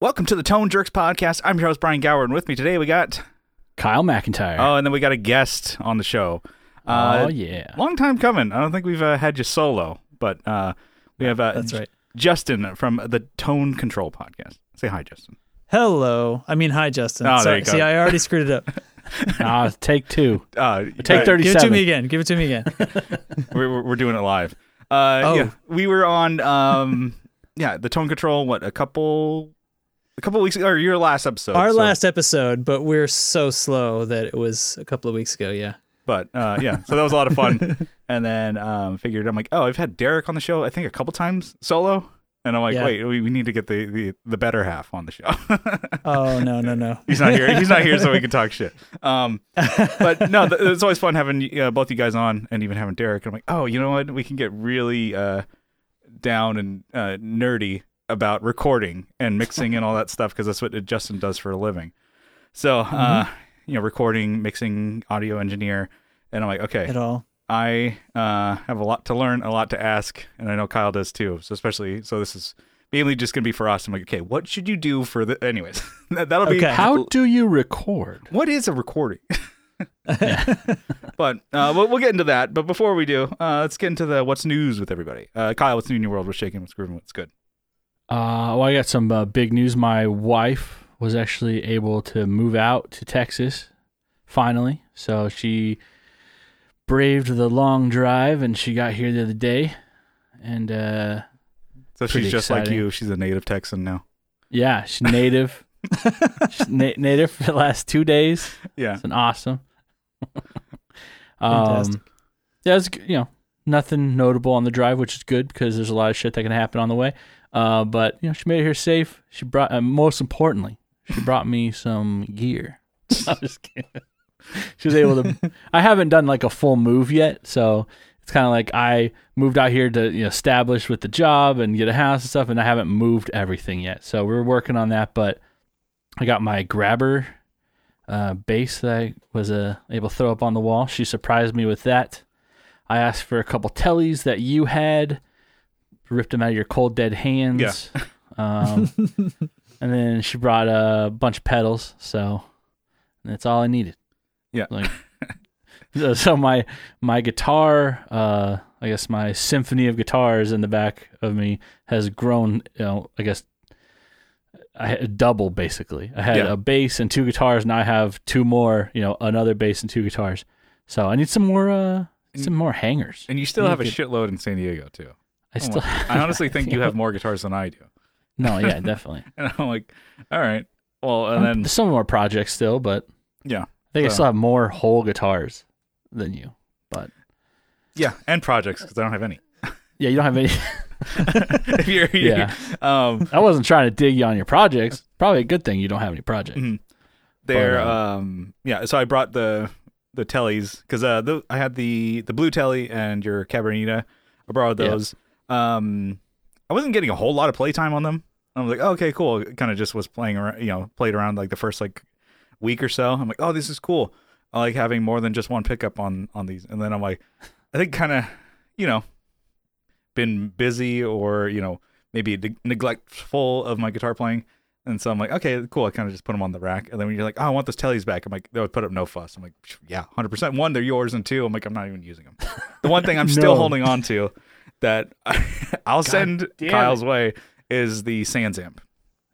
Welcome to the Tone Jerks podcast. I'm your host Brian Gower, and with me today we got Kyle McIntyre. oh, and then we got a guest on the show. Uh, oh yeah. long time coming. I don't think we've uh, had you solo, but uh, we have uh, That's right. Justin from the Tone Control podcast. Say hi, Justin. Hello. I mean, hi, Justin. Oh, there Sorry. you go. See, I already screwed it up. Ah, take two. Uh, Take uh, thirty. Give it to me again. Give it to me again. We're, we're- we're doing it live. Uh, Oh. yeah, we were on. Um, yeah, the Tone Control. What a couple, a couple weeks ago, or your last episode. Our so- last episode, but we're so slow that it was a couple of weeks ago. Yeah. But uh, yeah, so that was a lot of fun. and then um, figured I'm like, oh, I've had Derek on the show. I think a couple times solo. And I'm like, Yeah. wait, we, we need to get the, the, the better half on the show. Oh no no no. He's not here. He's not here, so we can talk shit. Um, but no, th- it's always fun having uh, both you guys on, and even having Derek. I'm like, oh, you know what? We can get really uh, down and uh, nerdy about recording and mixing and all that stuff because that's what Justin does for a living. So, uh, you know, recording, mixing, audio engineer, and I'm like, okay, At all. I uh, have a lot to learn, a lot to ask, and I know Kyle does too. So especially, so this is mainly just gonna be for us. I'm like, okay, what should you do for the? Anyways, that, that'll be How do you record? what is a recording? but uh, we'll, we'll get into that. But before we do, uh, let's get into the what's news with everybody. Uh, Kyle, what's new in your world? What's shaking? What's grooving? What's good? Uh, well, I got some uh, big news. My wife was actually able to move out to Texas finally. So she braved the long drive and she got here the other day. And uh, So she's just like you. She's a native Texan now. yeah, she's native. she's na- native for the last two days. Yeah. it's an awesome. Fantastic. Um, yeah, it's you know nothing notable on the drive, which is good because there's a lot of shit that can happen on the way. Uh, but you know she made it here safe. She brought, uh, most importantly, she brought me some gear. I'm just kidding. She was able to. I haven't done like a full move yet, so it's kind of like I moved out here to you know establish with the job and get a house and stuff, and I haven't moved everything yet. So we're working on that, but I got my grabber uh, bass that I was uh, able to throw up on the wall. She surprised me with that. I asked for a couple tellies that you had, ripped them out of your cold dead hands. Um, and then she brought a bunch of pedals, so that's all I needed. Yeah. Like, so- my my guitar, uh, I guess my symphony of guitars in the back of me has grown. You know, I guess I had a double basically. I had Yeah. a bass and two guitars. and I have two more. You know, another bass and two guitars. So I need some more. Uh, some more hangers. And you still have a could- shitload in San Diego too. I Oh still. I honestly think you have more guitars than I do. No, yeah, definitely. And I'm like, all right. Well, and then There's some more projects still, but yeah, I think I So- still have more whole guitars than you. But yeah, and projects because I don't have any. yeah, you don't have any. if you're, Yeah. um, I wasn't trying to dig you on your projects. Probably a good thing you don't have any projects. Mhm. There, But, uh, um, yeah. So I brought the the tellies because uh, the, I had the the blue telly and your Cabronita. I borrowed Yeah. those. Um, I wasn't getting a whole lot of playtime on them. I was like, oh, okay, cool. Kind of just was playing around, you know, played around like the first like week or so. I'm like, oh, this is cool. I like having more than just one pickup on on these. And then I'm like, I think kind of, you know, been busy or you know maybe de- neglectful of my guitar playing. And so I'm like, okay, cool. I kind of just put them on the rack. And then when you're like, oh, I want those tellies back, I'm like, they would put up no fuss. I'm like, yeah, 100%. One, they're yours. And two, I'm like, I'm not even using them. The one thing I'm still No. holding on to that I'll send damn Kyle's way is the Sans amp.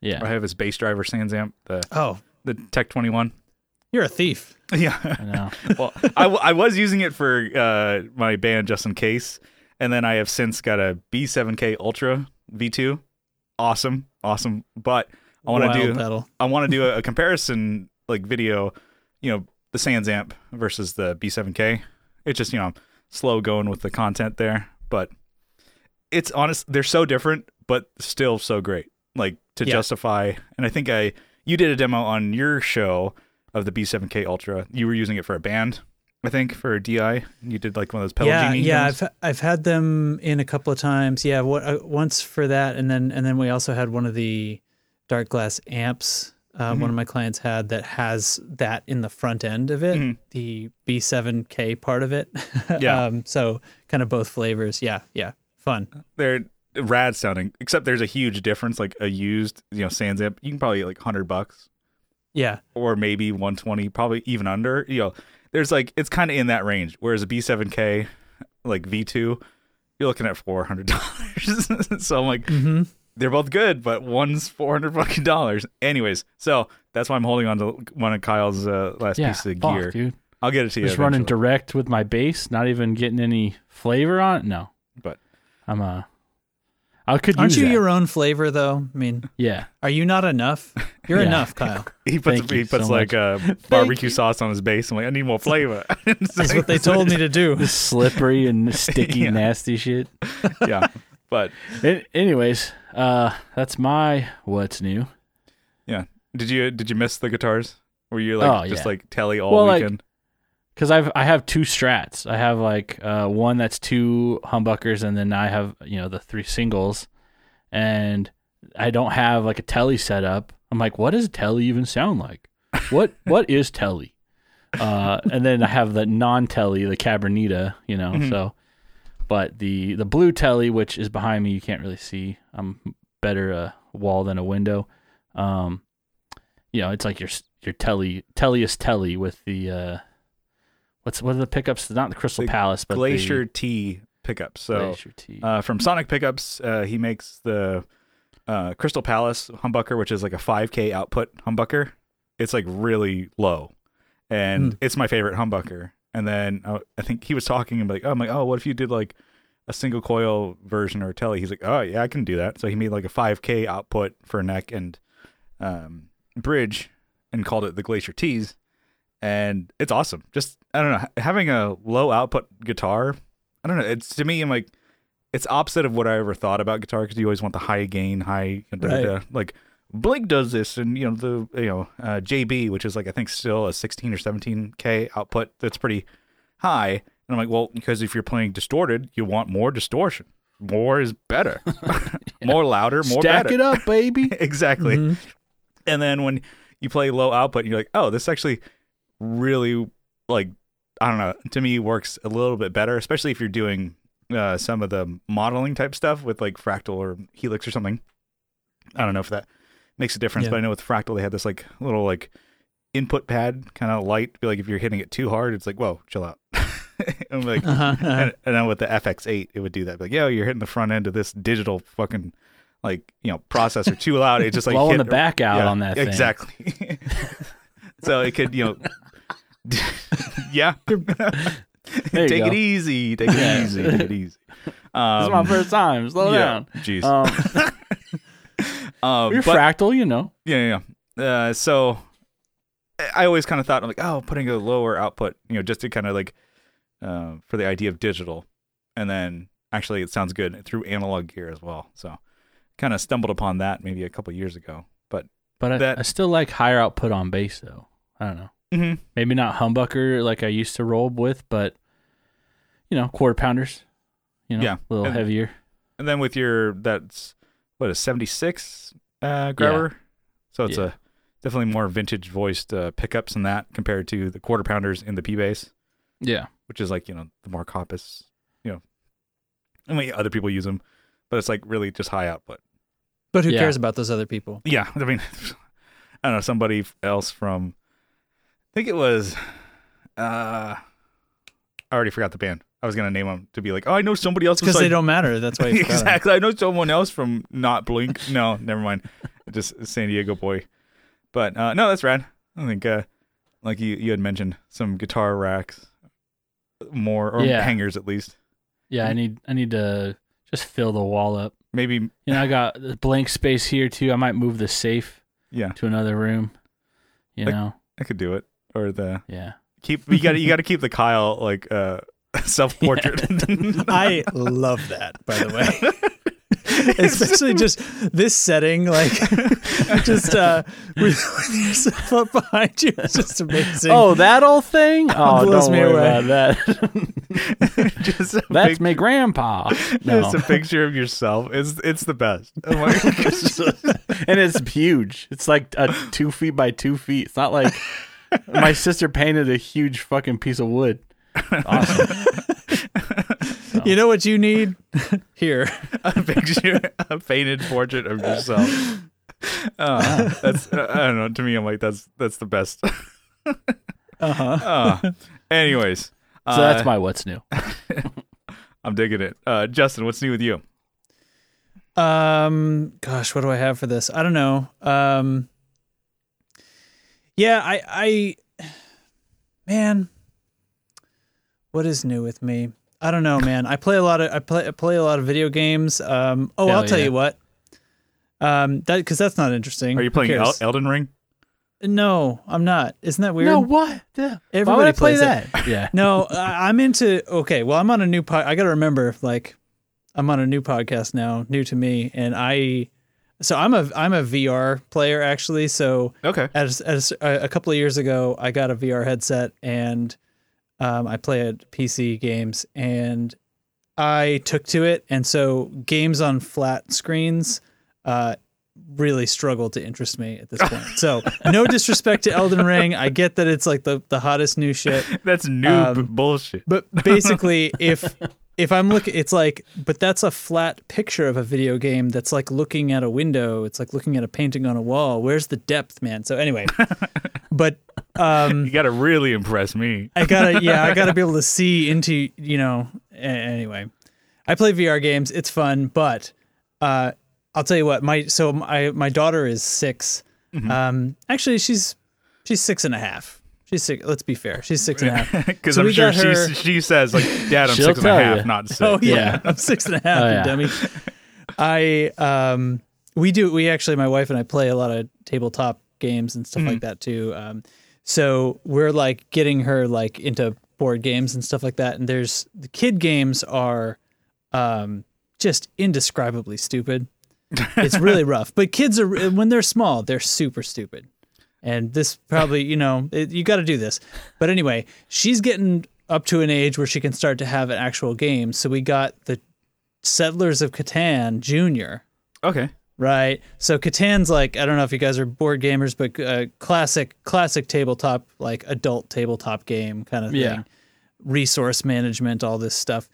Yeah, I have his bass driver Sans amp, the, Oh, the Tech 21. you're a thief. Yeah. I know. well, I, w- I was using it for uh, my band just in case, and then I have since got a B7K Ultra V2. Awesome, awesome. But I want to do pedal. I want to do a, a comparison like video. You know, the Sans amp versus the B7K. It's just you know slow going with the content there, but it's honest. They're so different, but still so great. Like to Yeah. justify, and I think I you did a demo on your show of the B7K Ultra. You were using it for a band, I think, for a DI. You did like one of those pedal yeah, genie yeah. I've I've had them in a couple of times. Yeah, what, uh, once for that, and then and then we also had one of the dark glass amps. Uh, Mm-hmm. One of my clients had that has that in the front end of it, Mhm. the B7K part of it. Yeah. um, so kind of both flavors. Yeah, yeah, fun. They're rad sounding. Except there's a huge difference. Like a used, you know, Sans amp, you can probably get like hundred bucks Yeah. or maybe 120, probably even under. You know, there's like it's kind of in that range. Whereas a B7K, like V2, you're looking at four hundred dollars. so I'm like, Mm-hmm. they're both good, but one's four hundred fucking dollars. Anyways, so that's why I'm holding on to one of Kyle's uh, last Yeah, piece of fuck, gear. dude. I'll get it to you. Just running direct with my bass, not even getting any flavor on it. No, But- I'm uh, I could Aren't use you that. your own flavor though? I mean, yeah. are you not enough? You're Yeah. enough, Kyle. He puts Thank he puts so like uh, barbecue you. sauce on his bass. I'm like, I need more flavor. That's what they told me to do. This slippery and sticky, Yeah. nasty shit. yeah, but A- anyways, uh, that's my what's new. Yeah. Did you did you miss the guitars? Were you like Oh, just yeah. like telly all Well, like, weekend? Because I've I have two strats. I have like uh, one that's two humbuckers, and then I have you know the three singles, and I don't have like a telly set up. I'm like, what does a telly even sound like? What what is telly? Uh, and then I have the non telly, the Cabronita, you know. Mhm. So, but the the blue telly, which is behind me, you can't really see. I'm better a wall than a window. Um, you know, it's like your your telly telliest telly with the uh, what's what are the pickups? Not the Crystal The Palace, but Glacier the T pickups. So Glacier T. uh, from Sonic Pickups, uh, he makes the uh, Crystal Palace humbucker, which is like a 5K output humbucker. It's like really low, and Hmm. it's my favorite humbucker. And then uh, I think he was talking and like, oh, I'm like, oh, what if you did like a single coil version or a telly? He's like, oh yeah, I can do that. So he made like a 5K output for neck and um, bridge, and called it the Glacier T's. And it's awesome. Just I don't know, having a low output guitar. I don't know. It's to me, I'm like, it's opposite of what I ever thought about guitar because you always want the high gain, high da, Right. da. like Blink does this, and you know the you know uh, JB, which is like I think still a 16 or 17k output. That's pretty high. And I'm like, well, because if you're playing distorted, you want more distortion. More is better. more louder, more Stack better. it up, baby. exactly. Mhm. And then when you play low output, you're like, oh, this actually really like I don't know. To me, works a little bit better, especially if you're doing uh, some of the modeling type stuff with like Fractal or Helix or something. I don't know if that makes a difference, Yeah. but I know with Fractal they had this like little like input pad, kind of light. Like if you're hitting it too hard, it's like, whoa, chill out. I'm like, Uh-huh, uh-huh. and, and then with the FX8, it would do that. Like, yo, you're hitting the front end of this digital fucking like you know processor too loud. It just like Blowing hit- the back out yeah, on that thing. exactly. so it could you know, yeah. Take go. it easy. Take it easy. Take it easy. Um, this is my first time. Slow yeah, down. Jeez. Um, Um, you're but- fractal, you know. yeah, yeah. Uh, so I always kind of thought I'm like, oh, putting a lower output, you know, just to kind of like uh, for the idea of digital, and then actually it sounds good through analog gear as well. So kind of stumbled upon that maybe a couple years ago, but But I, That- I still like higher output on bass, though. I don't know. Mm-hmm. Maybe not humbucker like I used to roll with, but you know, quarter pounders. You know, Yeah. a little And- heavier. and then with your that's what a seventy six uh, grabber, so it's Yeah. a definitely more vintage voiced uh, pickups in that compared to the quarter pounders in the P bass. Yeah. which is like you know the more coppice, you know. I mean, other people use them, but it's like really just high output. But who Yeah. cares about those other people? Yeah, I mean, I don't know somebody else from. I think it was. uh I already forgot the band. I was gonna name them to be like, oh, I know somebody else Because besides- they don't matter. That's why. you forgot 'em. exactly. I know someone else from not Blink. No, never mind. Just San Diego boy. But uh, no, that's rad. I think, uh, like you, you had mentioned, some guitar racks, more or Yeah. hangers at least. Yeah, I need I need to just fill the wall up. Maybe, You know, I got the blank space here too. I might move the safe yeah, to another room. You Like- know, I could do it. Or the yeah. keep you got to you got to keep the Kyle like uh self portrait. I love that, by the way. Especially just this setting, like just uh, with, with yourself up behind you. It's just amazing. Oh, that old thing? Oh, Blows don't me worry away. about that. just That's pic- my grandpa. No. Just a picture of yourself. It's it's the best. And it's huge. It's like a two feet by two feet. It's not like my sister painted a huge fucking piece of wood. Awesome. So, You know what you need? Here. a picture, a painted portrait of yourself. Uh, that's uh, I don't know. To me, I'm like that's that's the best. Uh-huh. Uh, anyways, So uh, that's my what's new. I'm digging it. Uh, Justin, what's new with you? Um, gosh, what do I have for this? I don't know. Um, yeah, I, I, man, what is new with me? I don't know, man. I play a lot of, I play, I play a lot of video games. Um, oh, Hell I'll tell yeah. you what. Um, that because that's not interesting. Are you playing El- Elden Ring? no, I'm not. Isn't that weird? No, what? Yeah. Why would Everybody I play plays it. that? Yeah. No, I- I'm into. Okay, well, I'm on a new. Po- I got to remember, like, I'm on a new podcast now, new to me, and I. So I'm a I'm a VR player actually. So Okay. as as a, a couple of years ago, I got a VR headset and um, I play at PC games, and I took to it, and so games on flat screens. Uh, really struggle to interest me at this point. So, no disrespect to Elden Ring. I get that it's like the, the hottest new shit. That's noob Um, bullshit. But basically, if if I'm looking, it's like, but that's a flat picture of a video game. That's like looking at a window. It's like looking at a painting on a wall. Where's the depth, man? So anyway, but um, You got to really impress me. I gotta, yeah, I gotta be able to see into, you know. Anyway, I play VR games. It's fun, but uh, I'll tell you what. My so my my daughter is 6 Mm-hmm. Um, actually, she's she's six and a half. She's six. Let's be fair. She's six and a half. Because So I'm sure her- she she says like, "Dad, I'm She'll six and a tell half, you. not six." Oh yeah, Yeah. I'm six and a half, Oh, yeah. dummy. I um we do we actually my wife and I play a lot of tabletop games and stuff like that too. Um so we're like getting her like into board games and stuff like that. And there's the kid games are um just indescribably stupid. It's really rough. But kids are when they're small, they're super stupid. And this probably, you know, it, you got to do this. But anyway, she's getting up to an age where she can start to have an actual game. So we got the Settlers of Catan Junior, Okay. right? So Catan's like I don't know if you guys are board gamers, but uh, classic, classic tabletop, like adult tabletop game kind of thing. Yeah. Resource management, all this stuff,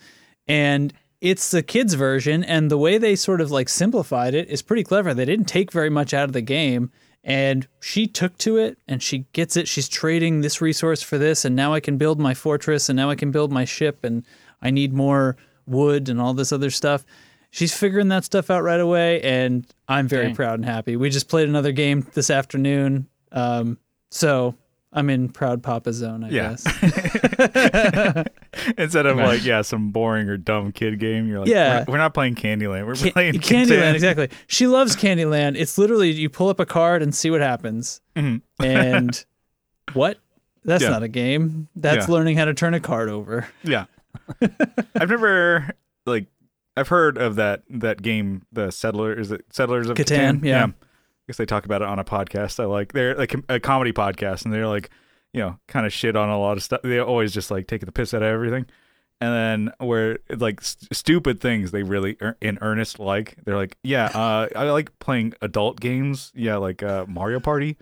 and it's the kids version. And the way they sort of like simplified it is pretty clever. They didn't take very much out of the game. And she took to it and she gets it. She's trading this resource for this, and now I can build my fortress, and now I can build my ship, and I need more wood and all this other stuff. She's figuring that stuff out right away, and I'm very Dang. proud and happy. We just played another game this afternoon, um, so I'm in proud papa zone, I Yeah. guess. Instead of like yeah, some boring or dumb kid game, you're like, Yeah. we're, we're not playing Candyland. We're Ca- playing Candyland, exactly. She loves Candyland. It's literally you pull up a card and see what happens. Mhm. And what? That's Yeah. not a game. That's Yeah. learning how to turn a card over. Yeah. I've never like I've heard of that that game, the Settler is it Settlers of Catan, Catan? yeah. I guess they talk about it on a podcast. I like they're like a comedy podcast and they're like, you know, kind of shit on a lot of stuff. They always just like taking the piss out of everything. And then where like st- stupid things they really er- in earnest like they're like, yeah, uh, I like playing adult games. Yeah, like uh, Mario Party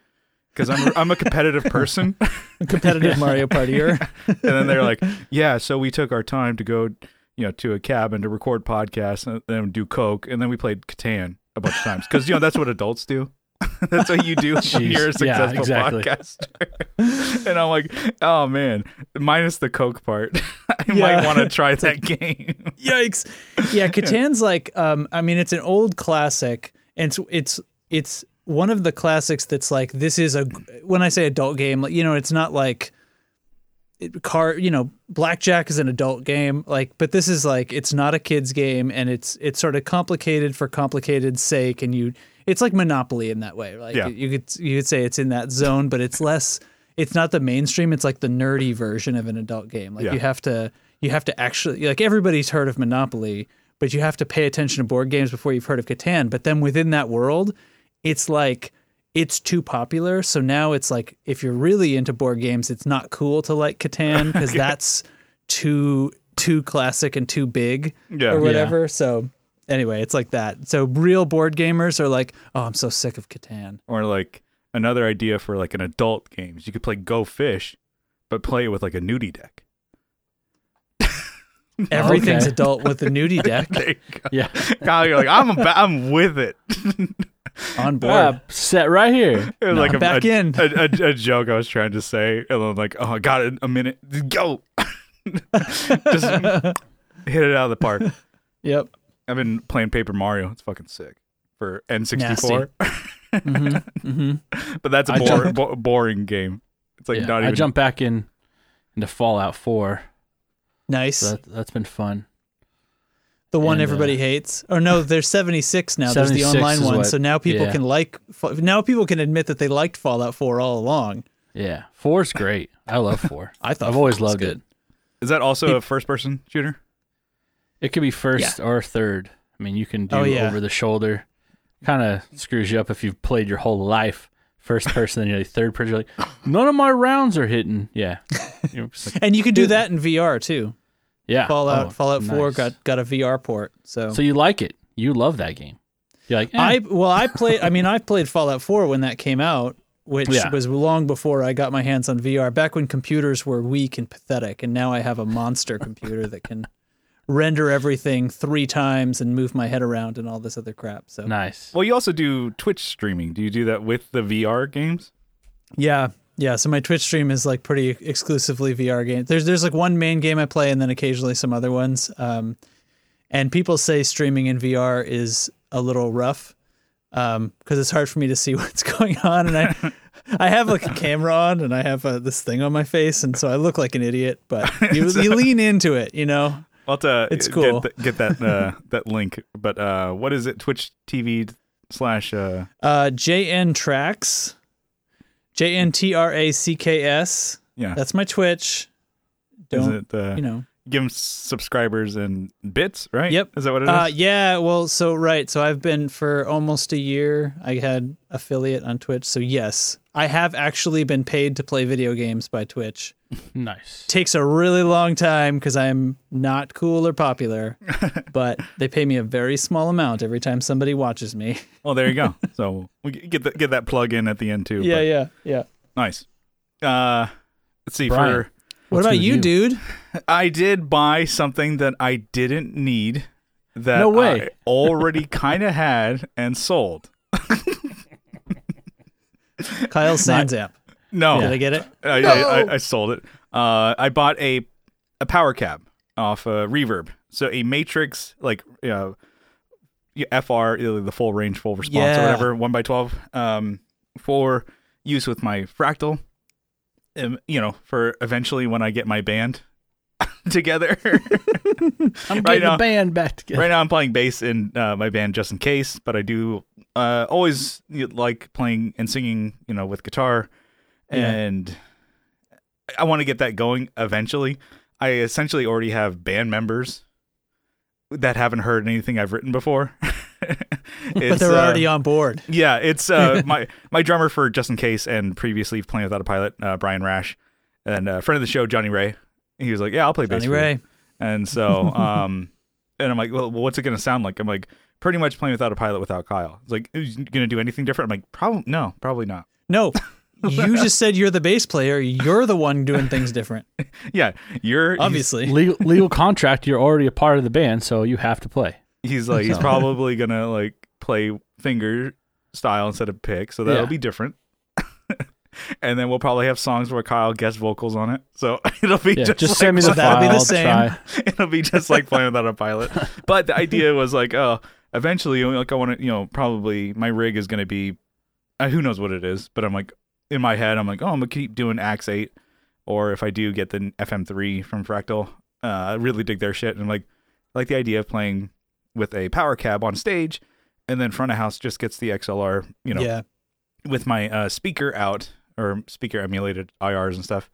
because I'm I'm a competitive person. Competitive Mario Partier. and then they're like, "Yeah, so we took our time to go, you know, to a cabin to record podcasts and then do coke, and then we played Catan a bunch of times because you know that's what adults do. that's what you do when you're a Yeah, successful exactly. podcaster. and I'm like, oh man, minus the coke part, I Yeah. might want to try that game. Yikes. Yeah, Catan's like um I mean it's an old classic and it's it's it's one of the classics that's like this is a when I say adult game, like you know, it's not like it, car, you know, blackjack is an adult game like but this is like it's not a kids game and it's it's sort of complicated for complicated sake and you it's like monopoly in that way. Like Yeah. you could you could say it's in that zone but it's less it's not the mainstream it's like the nerdy version of an adult game like Yeah. you have to you have to actually like everybody's heard of monopoly but you have to pay attention to board games before you've heard of catan but then within that world it's like it's too popular so now it's like if you're really into board games it's not cool to like catan because that's too too classic and too big Yeah. or whatever so anyway it's like that so real board gamers are like oh i'm so sick of catan Or like another idea for like an adult games, you could play Go Fish, but play it with like a nudie deck. Everything's Okay. adult with the nudie deck go. Yeah. Kyle, you're like, I'm About, I'm with it. On board. Ah, set right here. It was like a, back a, in. A, a, a joke I was trying to say, and I'm like, oh, I got it. A minute, go. Just hit it out of the park. Yep. I've been playing Paper Mario. It's fucking sick for N64, hmm hmm but that's a bore, bo- boring game. It's like Yeah, not I even. jumped back in into Fallout 4. Nice. So that, that's been fun. The one and, uh, everybody hates. Or no, there's 76 now. There's the online one. what- so now people yeah. can like. Now people can admit that they liked Fallout 4 all along. Yeah. Four's great. I love 4. I thought I've always loved good. it. Is that also a first-person shooter? It could be first or third. I mean, you can do Oh, yeah. over the shoulder. Kind of screws you up if you've played your whole life first person, then you're like third person. You're like, none of my rounds are hitting. Yeah. Like, And you can do that in VR too. Yeah. Fallout Oh, Fallout 4 nice. got got a VR port. So, So you like it. You love that game. You're like, eh, I well I played I mean I played Fallout 4 when that came out, which Yeah. was long before I got my hands on VR. Back when computers were weak and pathetic, and now I have a monster computer that can render everything three times and move my head around and all this other crap. So nice. Well, you also do Twitch streaming. Do you do that with the VR games? Yeah, yeah. So my Twitch stream is like pretty exclusively VR games. There's there's like one main game I play, and then occasionally some other ones. Um, and people say streaming in VR is a little rough because it's hard for me to see what's going on, and I I have like a camera on, and I have uh, this thing on my face, and so I look like an idiot. But you, you lean into it, you know. I'll to It's get cool. th- Get, that uh, that link. But uh, what is it? Twitch TV slash. Uh, Uh, JN Tracks, J N T R A C K S. yeah. That's my Twitch. Don't it? Uh, you know? give them subscribers and bits, right? Yep. Is that what it is? Uh, yeah, well, so right, so I've been for almost a year. I had affiliate on Twitch, so yes, I have actually been paid to play video games by Twitch. Nice. Takes a really long time because I'm not cool or popular, but they pay me a very small amount every time somebody watches me. well, there you go. so we get that get that plug in at the end too. yeah, yeah, yeah. Nice. Uh, let's see. Brian. For What about you, you? dude? I did buy something that I didn't need. That No way. I already kind of had and sold. Kyle Sanzap. No, Did I get it? I, I, I, I sold it. Uh, I bought a a power cab off uh, Reverb, so a Matrix like uh, FR, uh, the full range, full response, Yeah. or whatever, one by twelve, um, for use with my fractal. Um, you know, for eventually when I get my band together. I'm Right now- the band back together. right now, I'm playing bass in uh, my band just in case, but I do uh, always like playing and singing, you know, with guitar, Yeah. and I want to get that going eventually. I essentially already have band members that haven't heard anything I've written before. But they're already on board. Yeah, it's uh, my my drummer for Just in Case and previously playing without a pilot, uh, Brian Rash, and a friend of the show, Johnny Ray. He was like, "Yeah, I'll play bass." Johnny for you." Ray. And so, um, and I'm like, well, what's it going to sound like? I'm like, pretty much playing without a pilot without Kyle. It's like, is going to do anything different? I'm like, probably no, probably not. No, you just said you're the bass player. You're the one doing things different. Yeah, you're Obviously. legal, legal contract. You're already a part of the band, so you have to play. He's, like, he's probably gonna like play finger style instead of pick, so that'll Yeah. be different. And then we'll probably have songs where Kyle guest vocals on it, so it'll be Yeah, just, just, like send me the so that'll file. be the same. it'll be just like playing without a pilot. But the idea was like, oh, eventually, like I want to, you know, probably my rig is going to be, uh, who knows what it is, but I'm like in my head, I'm like, oh, I'm gonna keep doing Axe Eight, or if I do get the FM3 from Fractal, uh, I really dig their shit, and I'm like, I like the idea of playing with a power cab on stage, and then front of house just gets the XLR, you know, yeah. with my uh, speaker out or speaker emulated IRs and stuff.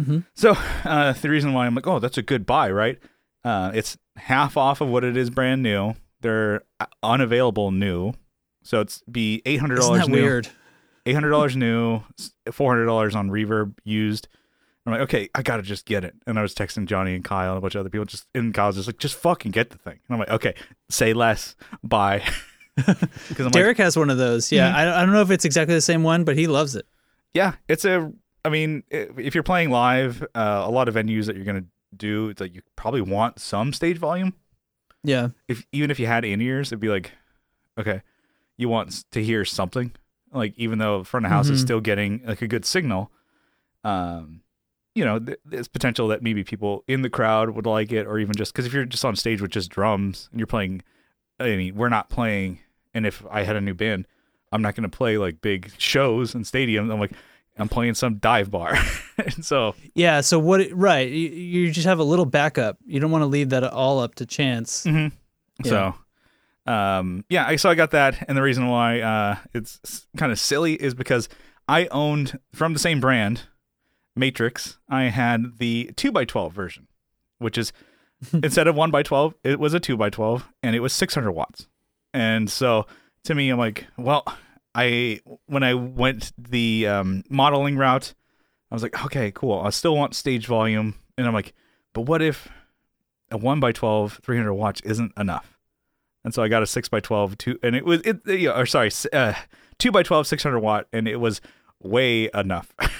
Mhm. So uh, the reason why I'm like, oh, that's a good buy, right? Uh, it's half off of what it is brand new. They're uh, unavailable new, so it's be eight hundred dollars weird? Eight hundred dollars new, four hundred dollars on Reverb used. I'm like, okay, I gotta just get it. And I was texting Johnny and Kyle and a bunch of other people. Just and Kyle's just like, just fucking get the thing. And I'm like, okay, say less, buy. Because I'm like, Derek has one of those. Yeah, Mhm. I, I don't know if it's exactly the same one, but he loves it. Yeah, it's a. I mean, if you're playing live, uh, a lot of venues that you're gonna do. It's like you probably want some stage volume. Yeah. If even if you had in ears, it'd be like, okay, you want to hear something. Like even though the front of house is Mhm. still getting like a good signal, um, you know, th- there's potential that maybe people in the crowd would like it, or even just because if you're just on stage with just drums and you're playing, I mean, we're not playing. And if I had a new band, I'm not going to play like big shows and stadiums. I'm like, I'm playing some dive bar, and so Yeah. So what? Right. You, you just have a little backup. You don't want to leave that all up to chance. Mhm. So, um, yeah, I, so I got that, and the reason why uh, it's kind of silly is because I owned from the same brand, Matrix. I had the two x twelve version, which is instead of one x twelve, it was a two x twelve, and it was six hundred watts. And so to me, I'm like, well, I when I went the um, modeling route, I was like, okay, cool. I still want stage volume, and I'm like, but what if a one by 12 300 watts isn't enough? And so i got a 6 by 12 two and it was it yeah, or sorry uh 2 by 12 600 watt and it was way enough.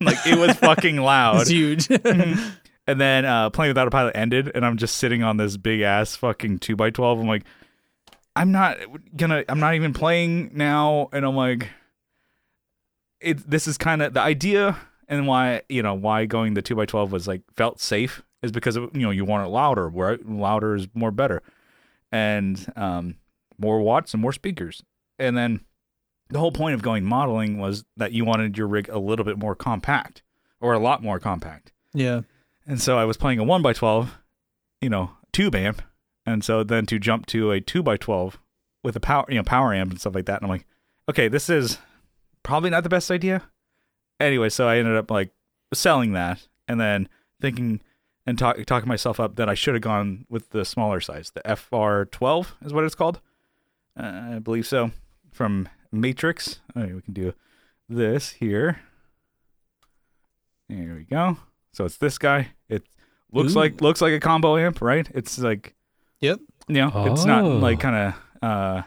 Like it was fucking loud. It's huge. and then uh playing without a pilot ended and i'm just sitting on this big ass fucking 2 by 12 i'm like i'm not gonna i'm not even playing now and i'm like it this is kind of the idea and why you know why going the 2 by 12 was like felt safe is because you know you want it louder where louder is more better. And um more watts and more speakers. And then the whole point of going modeling was that you wanted your rig a little bit more compact or a lot more compact. Yeah. and so I was playing a one by twelve, you know, tube amp, and so then to jump to a two by twelve with a power, you know, power amp and stuff like that, and I'm like, okay, this is probably not the best idea. Anyway, so I ended up like selling that, and then thinking and talk, talking myself up that I should have gone with the smaller size, the FR12 is what it's called, uh, I believe so, from Matrix. We can do this here. There we go. So it's this guy. It looks Ooh. like looks like a combo amp, right? It's like Yep. you know, it's not Oh. like kind of uh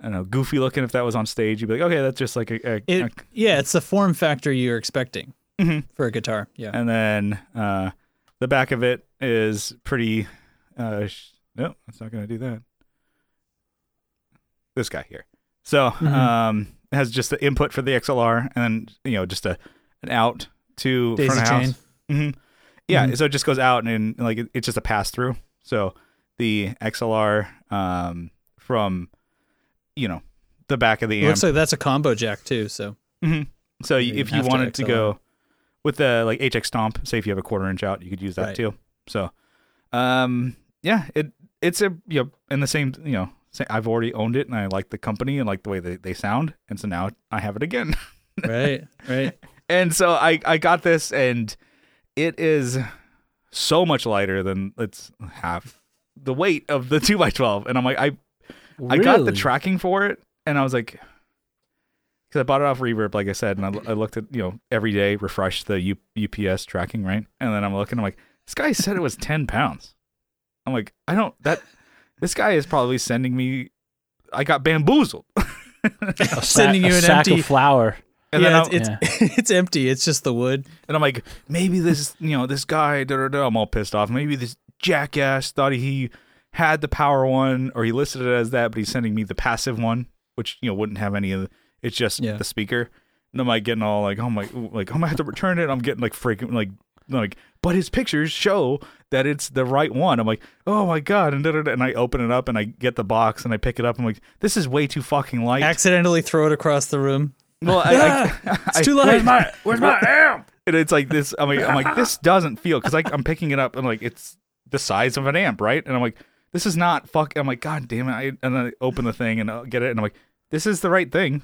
I don't know, goofy looking if that was on stage. You'd be like, okay, that's just like a, a, It. Yeah. It's the form factor you're expecting a- Mhm. for a guitar. Yeah. and then uh the back of it is pretty uh sh- no, it's not going to do that. This guy here. So, Mhm. um it has just the input for the XLR and then, you know, just a an out to Daisy front of house. chain. hmm Yeah, Mhm. so it just goes out and, like it, it's just a pass through. So the XLR um, from you know the back of the It looks like that's a combo jack too. So Mhm. So You if you wanted to go with the like HX Stomp, say if you have a quarter inch out, you could use that Right. too. So, um, yeah, it it's a you know in the same you know I've already owned it and I like the company and like the way they, they sound, and so now I have it again. right. Right. and so I I got this and it is so much lighter than it's half the weight of the two x twelve, and I'm like I I got the tracking for it, and I was like, because I bought it off Reverb, like I said, and I, I looked at you know every day refresh the U, UPS tracking, right? And then I'm looking, I'm like, this guy said it was ten pounds. I'm like, I don't that. This guy is probably sending me. I got bamboozled, Sending you a an sack empty- of flour. and yeah, then I'm, it's, it's it's empty. It's just the wood. and I'm like, maybe this, you know, this guy, da, da, da, I'm all pissed off. Maybe this jackass thought he had the power one, or he listed it as that, but he's sending me the passive one, which you know wouldn't have any of. The, it's just Yeah. the speaker. And I'm like getting all like, oh my, like I'm gonna have to return it. I'm getting like freaking like like, but his pictures show that it's the right one. I'm like, oh my god, and da, da, da. and I open it up and I get the box and I pick it up. I'm like, this is way too fucking light. Accidentally throw it across the room. well, I, I, It's I- too light. where's my where's my amp? And it's like this. I'm like, I'm like, this doesn't feel because I'm picking it up and like it's the size of an amp, right? And I'm like, this is not fuck. I'm like, god damn it! I, and then I open the thing and I get it, and I'm like, this is the right thing.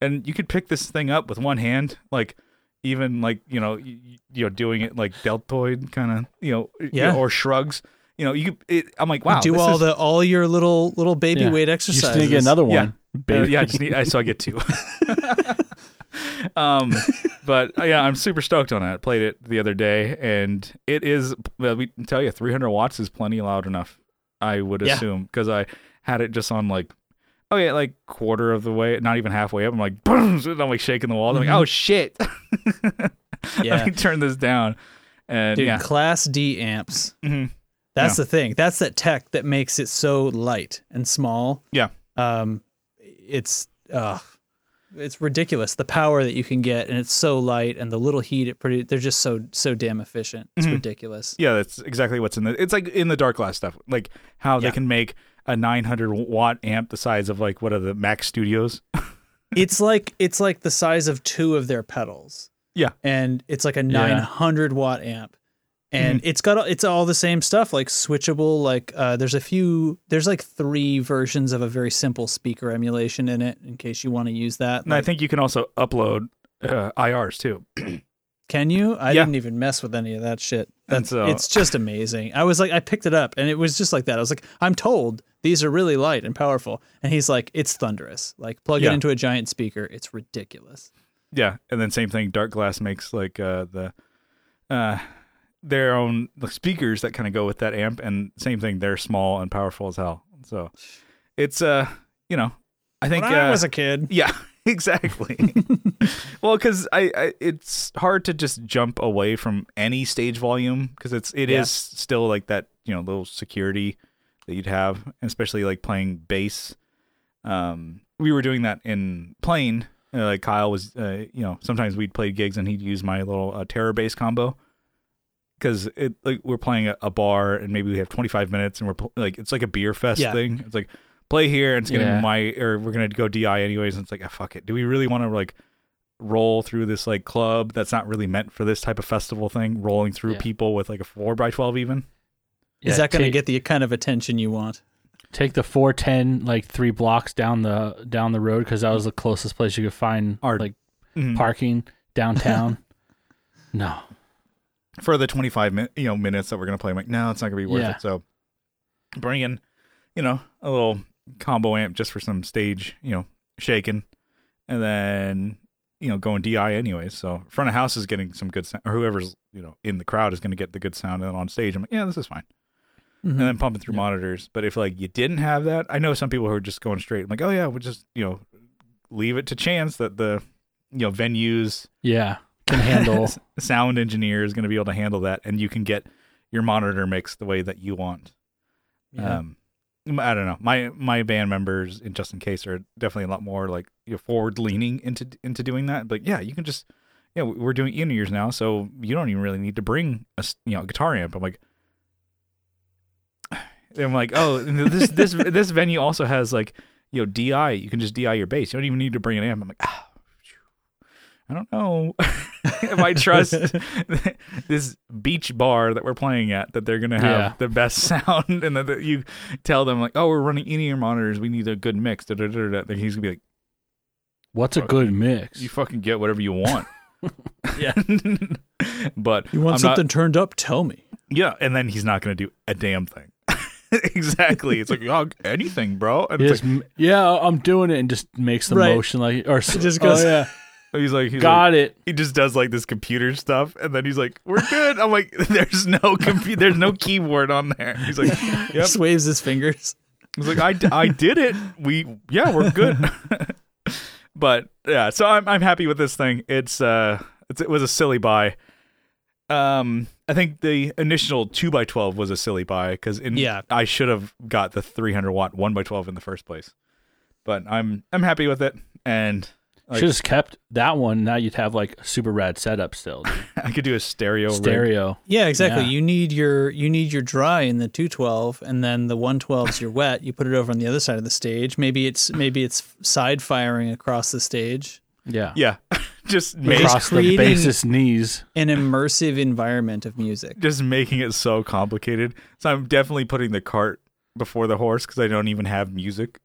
And you could pick this thing up with one hand, like even like you know, you, you know, doing it like deltoid kind of, you know, you Yeah. know, or shrugs. You know, you. Could, it, I'm like, wow, do this all is- the all your little little baby Yeah. weight You exercises. just need to get another Yeah. one. Uh, Baby. yeah, I just need, I, so I get two. um, but uh, yeah, I'm super stoked on it. Played it the other day, and it is. Well, we tell you, 300 watts is plenty loud enough. I would Yeah. assume because I had it just on like, oh yeah, like quarter of the way, not even halfway up. I'm like, boom, and I'm like shaking the wall. I'm like, Mhm. oh shit. Yeah. Let me turn this down. And Dude, yeah, Class D amps. Mhm. That's Yeah. the thing. That's that tech that makes it so light and small. Yeah. Um, it's uh, it's ridiculous the power that you can get, and it's so light, and the little heat it pretty. They're just so so damn efficient. It's Mhm. ridiculous. yeah, that's exactly what's in the. It's like in the dark glass stuff, like how they can make a 900 watt amp the size of like what are the Mac Studios. it's like it's like the size of two of their pedals. Yeah. and it's like a Yeah. 900 watt amp, and it's got it's all the same stuff like switchable. Like uh, there's a few there's like three versions of a very simple speaker emulation in it in case you want to use that. And I think you can also upload uh, IRs too. can you? I Yeah. didn't even mess with any of that shit. That's so- it's just amazing. I was like I picked it up and it was just like that. I was like I'm told these are really light and powerful, and he's like it's thunderous. Like plug Yeah. it into a giant speaker. It's ridiculous. Yeah, and then same thing. Dark Glass makes like uh, the uh, their own speakers that kind of go with that amp, and same thing. They're small and powerful as hell. So it's uh, you know, I think when I uh, was a kid. yeah, exactly. well, because I, I it's hard to just jump away from any stage volume because it's it is Yeah. still like that you know little security that you'd have, especially like playing bass. Um, we were doing that in playing. Uh, like Kyle was, uh, you know, sometimes we'd play gigs and he'd use my little uh, terror bass combo because it like we're playing a, a bar and maybe we have 25 minutes and we're pl- like it's like a beer fest Yeah. thing. It's like play here and it's gonna Yeah. be my or we're gonna go DI anyways. And it's like ah, fuck it. Do we really want to like roll through this like club that's not really meant for this type of festival thing? Rolling through Yeah. people with like a four by 12 even. Is that going to take- get the kind of attention you want? take the 410 like three blocks down the down the road because that was the closest place you could find Or- like Mhm. parking downtown. no, for the 25 min- you know minutes that we're gonna play. I'm like, no, it's not gonna be worth Yeah. it. So bring in, you know, a little combo amp just for some stage, you know, shaking, and then you know going DI anyways. So front of house is getting some good sound, or whoever's you know in the crowd is gonna get the good sound. And on stage, I'm like, yeah, this is fine. Mm-hmm. And then pumping through Yeah. monitors. But if like you didn't have that, I know some people who are just going straight. I'm like, oh yeah, we'll just you know leave it to chance that the you know venues yeah, can handle. sound engineer is going to be able to handle that and you can get your monitor mixed the way that you want Yeah. um i don't know my my band members in just in case are definitely a lot more like you know, forward leaning into into doing that but yeah you can just yeah we're doing in ears now so you don't even really need to bring a you know a guitar amp i'm like I'm like, oh, this this this venue also has like, you know, DI. You can just DI your bass. You don't even need to bring an amp. I'm like, ah. I don't know if I trust this beach bar that we're playing at that they're gonna have Yeah. the best sound, and that you tell them like, oh, we're running in-ear monitors. We need a good mix. Da, da, da, da. He's gonna be like, What's a good mix? you fucking get whatever you want. Yeah. but You want I'm not- something turned up? Tell me. yeah, and then he's not gonna do a damn thing. exactly. It's like oh, anything, bro. And it's just m- yeah, I'm doing it, and just makes the Right. motion like or just oh, goes- oh, yeah, like, he's like he's like, got it. he just does like this computer stuff, and then he's like, "We're good." I'm like, "There's no compu- There's no keyboard on there." He's like, "Yep." Just waves his fingers. He's like, "I, d- I did it. We yeah, we're good." but yeah, so I'm I'm happy with this thing. It's uh, it's, it was a silly buy. Um, I think the initial two x twelve was a silly buy because Yeah. I should have got the 300 watt one x twelve in the first place. But I'm I'm happy with it, and like, Should have kept that one. Now you'd have like a super rad setup still. I could do a stereo. rig. Stereo. Yeah, exactly. Yeah. You need your you need your dry in the 212 and then the 112's your wet. You put it over on the other side of the stage. Maybe it's maybe it's side firing across the stage. Yeah. Yeah, just Across the creating- bassist knees. An immersive environment of music. just making it so complicated. So I'm definitely putting the cart before the horse because I don't even have music.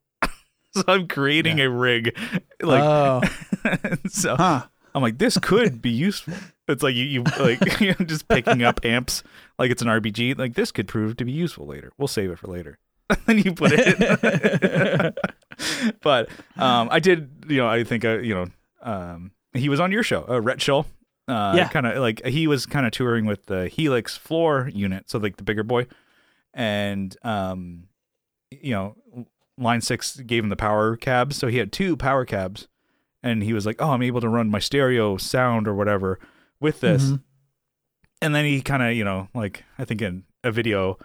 so I'm creating a rig, like oh, so. huh. I'm like, this could be useful. It's like you, you like you're just picking up amps like it's an RPG. Like this could prove to be useful later. We'll save it for later. then you put it. but um, I did, you know, I think, uh, you know, um, he was on your show, uh, Rhett Shull. Uh, Yeah. Kind of like he was kind of touring with the Helix floor unit, so like the bigger boy, and um, you know, Line Six gave him the power cabs, so he had two power cabs, and he was like, "Oh, I'm able to run my stereo sound or whatever with this." Mhm. and then he kind of you know like I think in a video,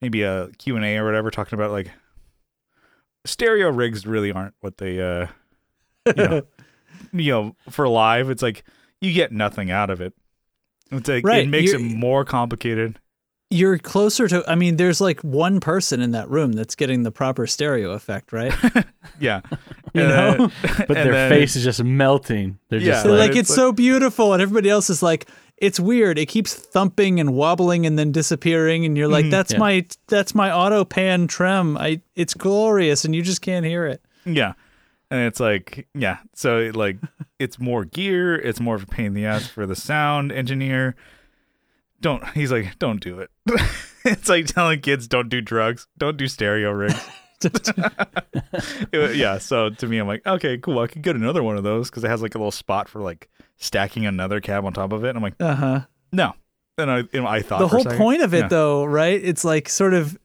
maybe a Q and A or whatever, talking about like stereo rigs really aren't what they uh you know, you know for live. It's like you get nothing out of it. It's like Right, it makes it you're- more complicated. You're closer to. I mean, there's like one person in that room that's getting the proper stereo effect, right? Yeah, You And then- know? But their then- face is just melting. They're Yeah, just like, like, it's it's so beautiful, and everybody else is like, it's weird. It keeps thumping and wobbling and then disappearing, and you're like, Mhm. that's Yeah. my that's my auto pan trem. I it's glorious, and you just can't hear it. Yeah. And it's like, yeah. So it, like it's more gear, it's more of a pain in the ass for the sound engineer. Don't he's like, don't do it. it's like telling kids don't do drugs, don't do stereo rigs. It- yeah, so to me I'm like, okay, cool. I could get another one of those because it has like a little spot for like stacking another cab on top of it. and I'm like, Uh huh. no. And I, you know, I thought The whole point of it, yeah. though, right? It's like sort of,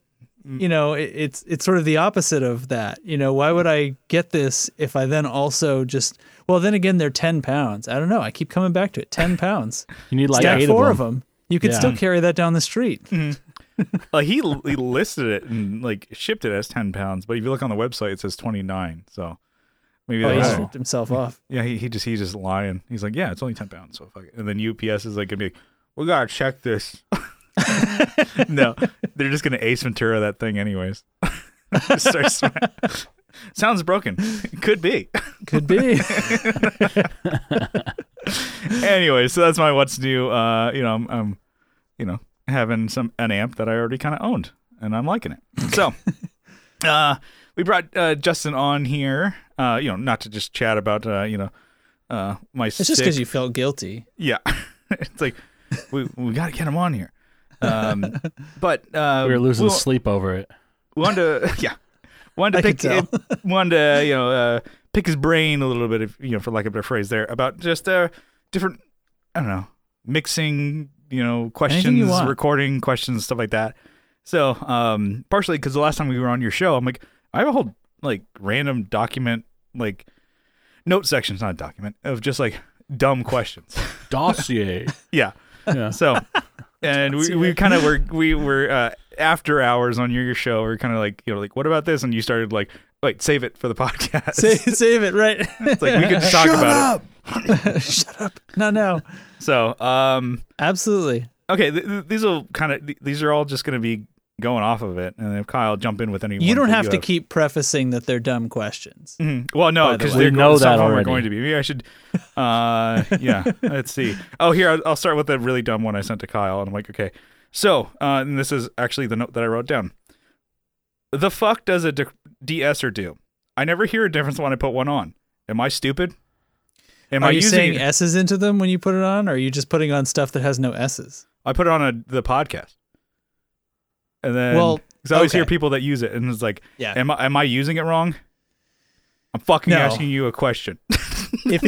Mm. you know, it, it's it's sort of the opposite of that. You know, why would I get this if I then also just? Well, then again, they're ten pounds. I don't know. I keep coming back to it. Ten pounds. you need like Stack eight four of of them. Them. You could Yeah. still carry that down the street. like he, he listed it and like shipped it as 10 pounds, but if you look on the website, it says 29. So maybe Oh, they he Wow. just- stripped himself off. Yeah, he, he just he's just lying. He's like, yeah, it's only ten pounds. So fuck it. And then UPS is like gonna be like, we gotta check this. no, they're just gonna Ace Ventura that thing anyways. Just start sma- Sounds broken. Could be. Could be. anyway, so that's my what's new. Uh, you know, I'm, I'm you know having some an amp that I already kind of owned, and I'm liking it. So, uh, we brought uh, Justin on here. Uh, you know, not to just chat about uh, you know, uh, my. It's just because you felt guilty. Yeah, it's like we we got to get him on here. Um, but uh, We were losing we, sleep over it. we wanted to, yeah, wanted to I pick, could wanted to, you know, uh, pick his brain a little bit, if, you know, for lack of a better phrase, there about just uh, different, I don't know, mixing, you know, questions, want. recording questions, stuff like that. So, um, partially because the last time we were on your show, I'm like, I have a whole like random document, like note sections, not a document, of just like dumb questions. Dossier. yeah. yeah. So, and we, we kind of were we were uh, after hours on your show. We are kind of like you know like what about this? And you started like wait save it for the podcast. Save, save it, right? it's like we could talk about it. Shut up. No, no. So um Absolutely. okay th- th- these will kind of th- these are all just going to be going off of it, and if Kyle jump in with any. You don't ones that have to keep prefacing that they're dumb questions. Mhm. Well, no, By the because way. they know some that of them are already. going to be. Maybe I should. Uh, yeah. let's see. Oh, here I'll, I'll start with the really dumb one I sent to Kyle, and I'm like, okay. So, uh, and this is actually the note that I wrote down. The fuck does a de- de-esser do? I never hear a difference when I put one on. Am I stupid? Am Are I you using saying it? S's into them when you put it on, or are you just putting on stuff that has no S's? I put it on a, the podcast, and then Well, because I always hear people that use it, and it's like, Yeah. am I am I using it wrong? I'm fucking No. asking you a question. If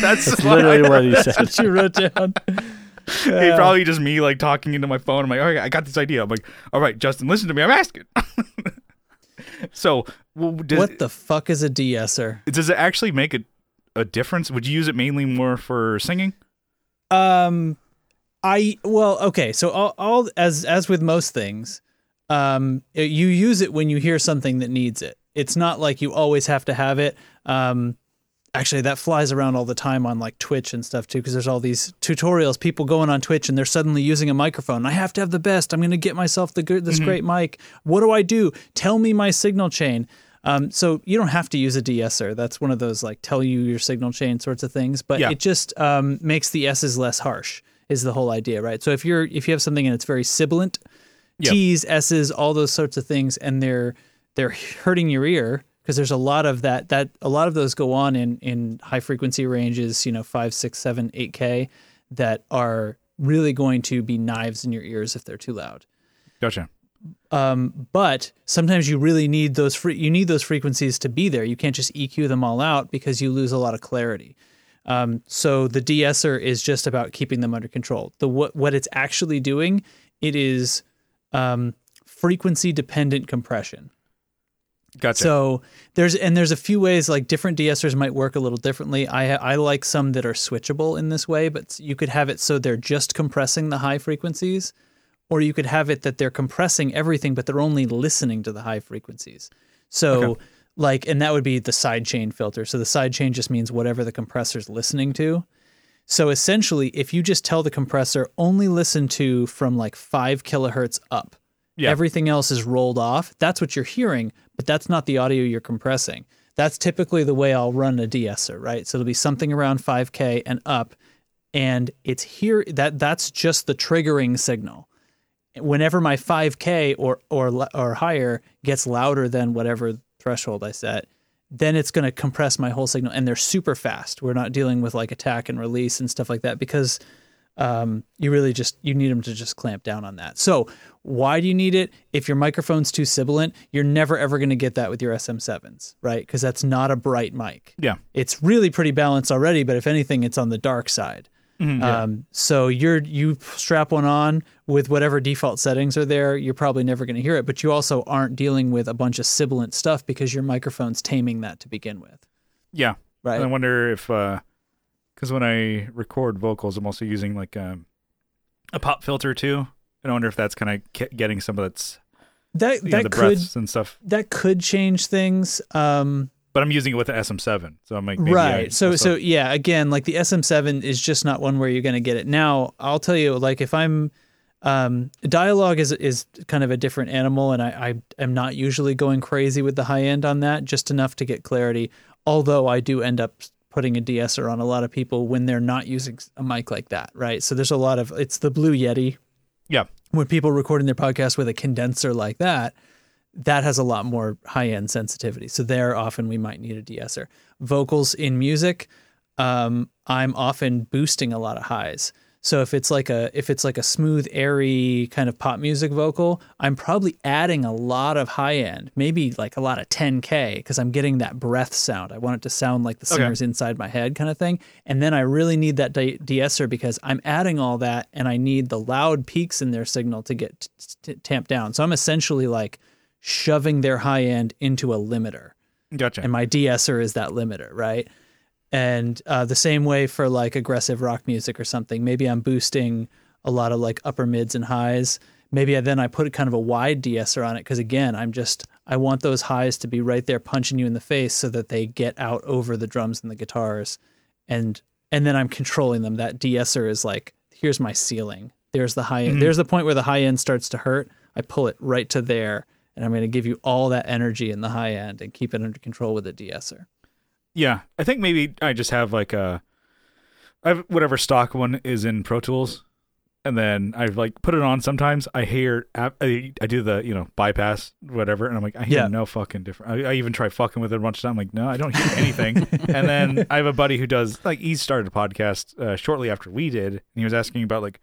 That's That's what I- literally what he that's said. what you wrote down. It's Yeah. probably just me like talking into my phone. I'm like, all right, I got this idea. I'm like, all right, Justin, listen to me. I'm asking. so, well, does, what the fuck is a de-esser? does it actually make a, a difference? Would you use it mainly more for singing? Um, I well, okay. So all, all as as with most things, um, you use it when you hear something that needs it. It's not like you always have to have it. Um, actually, that flies around all the time on like Twitch and stuff too, because there's all these tutorials. People going on Twitch and they're suddenly using a microphone. I have to have the best. I'm going to get myself the good, this great mic. What do I do? Tell me my signal chain. Um, so you don't have to use a de-esser. That's one of those like tell you your signal chain sorts of things. But Yeah. it just um, makes the s's less harsh. Is the whole idea, right? So if you're if you have something and it's very sibilant, Yep. t's, s's, all those sorts of things, and they're they're hurting your ear because there's a lot of that that a lot of those go on in in high frequency ranges, you know, five, six, seven, eight k, that are really going to be knives in your ears if they're too loud Gotcha. Um, but sometimes you really need those free, you need those frequencies to be there. You can't just EQ them all out because you lose a lot of clarity. Um, so the de-esser is just about keeping them under control. The what what it's actually doing, it is um, frequency dependent compression. Gotcha. So there's and there's a few ways like different de-essers might work a little differently. I I like some that are switchable in this way, but you could have it so they're just compressing the high frequencies, or you could have it that they're compressing everything, but they're only listening to the high frequencies. So Okay. like, and that would be the sidechain filter. So the sidechain just means whatever the compressor's listening to. So essentially, if you just tell the compressor only listen to from like five kilohertz up, Yeah. everything else is rolled off. That's what you're hearing, but that's not the audio you're compressing. That's typically the way I'll run a de-esser, right? So it'll be something around 5K and up, and it's here that that's just the triggering signal. Whenever my 5K or or or higher gets louder than whatever threshold I set, then it's going to compress my whole signal, and they're super fast. We're not dealing with like attack and release and stuff like that because um, you really just you need them to just clamp down on that. So why do you need it? If your microphone's too sibilant, you're never ever going to get that with your SM7s, right? Because that's not a bright mic. Yeah. It's really pretty balanced already, but if anything, it's on the dark side. Um, so you're you strap one on with whatever default settings are there, you're probably never going to hear it. But you also aren't dealing with a bunch of sibilant stuff because your microphone's taming that to begin with, Yeah. right? I wonder if, because when I record vocals, I'm also using like um, a pop filter too. And I wonder if that's kind of getting some of that's that know, that the could breaths and stuff. that could change things. Um, But I'm using it with the SM7, so I'm like, maybe I right so so yeah again like the sm7 is just not one where you're going to get it. Now i'll tell you like if i'm um dialogue is is kind of a different animal and i i am not usually going crazy with the high end on that just enough to get clarity although i do end up putting a de-esser on a lot of people when they're not using a mic like that right? So there's a lot of it's the blue yeti. Yeah, when people recording their podcast with a condenser like that, that has a lot more high end sensitivity. So there, often we might need a de-esser. Vocals in music, um, I'm often boosting a lot of highs. So if it's like a if it's like a smooth, airy kind of pop music vocal, I'm probably adding a lot of high end, maybe like a lot of 10k, because I'm getting that breath sound. I want it to sound like the Okay. singer's inside my head, kind of thing. And then I really need that de- de-esser because I'm adding all that, and I need the loud peaks in their signal to get t- t- tamped down. So I'm essentially like shoving their high end into a limiter gotcha. and my de-esser is that limiter, right? And uh, the same way for like aggressive rock music or something. Maybe I'm boosting a lot of like upper mids and highs. Maybe I, then I put kind of a wide de-esser on it because again, I'm just I want those highs to be right there punching you in the face so that they get out over the drums and the guitars, and and then I'm controlling them. That de-esser is like here's my ceiling. There's the high end. There's the point where the high end starts to hurt. I pull it right to there, and I'm going to give you all that energy in the high end and keep it under control with a de-esser. Yeah, I think maybe I just have like a, I have whatever stock one is in Pro Tools, and then I've like put it on. Sometimes I hear I, I do the you know bypass whatever, and I'm like I hear Yeah. no fucking different. I, I even try fucking with it a bunch of times. I'm like no, I don't hear anything. and then I have a buddy who does like he started a podcast uh, shortly after we did, and he was asking about like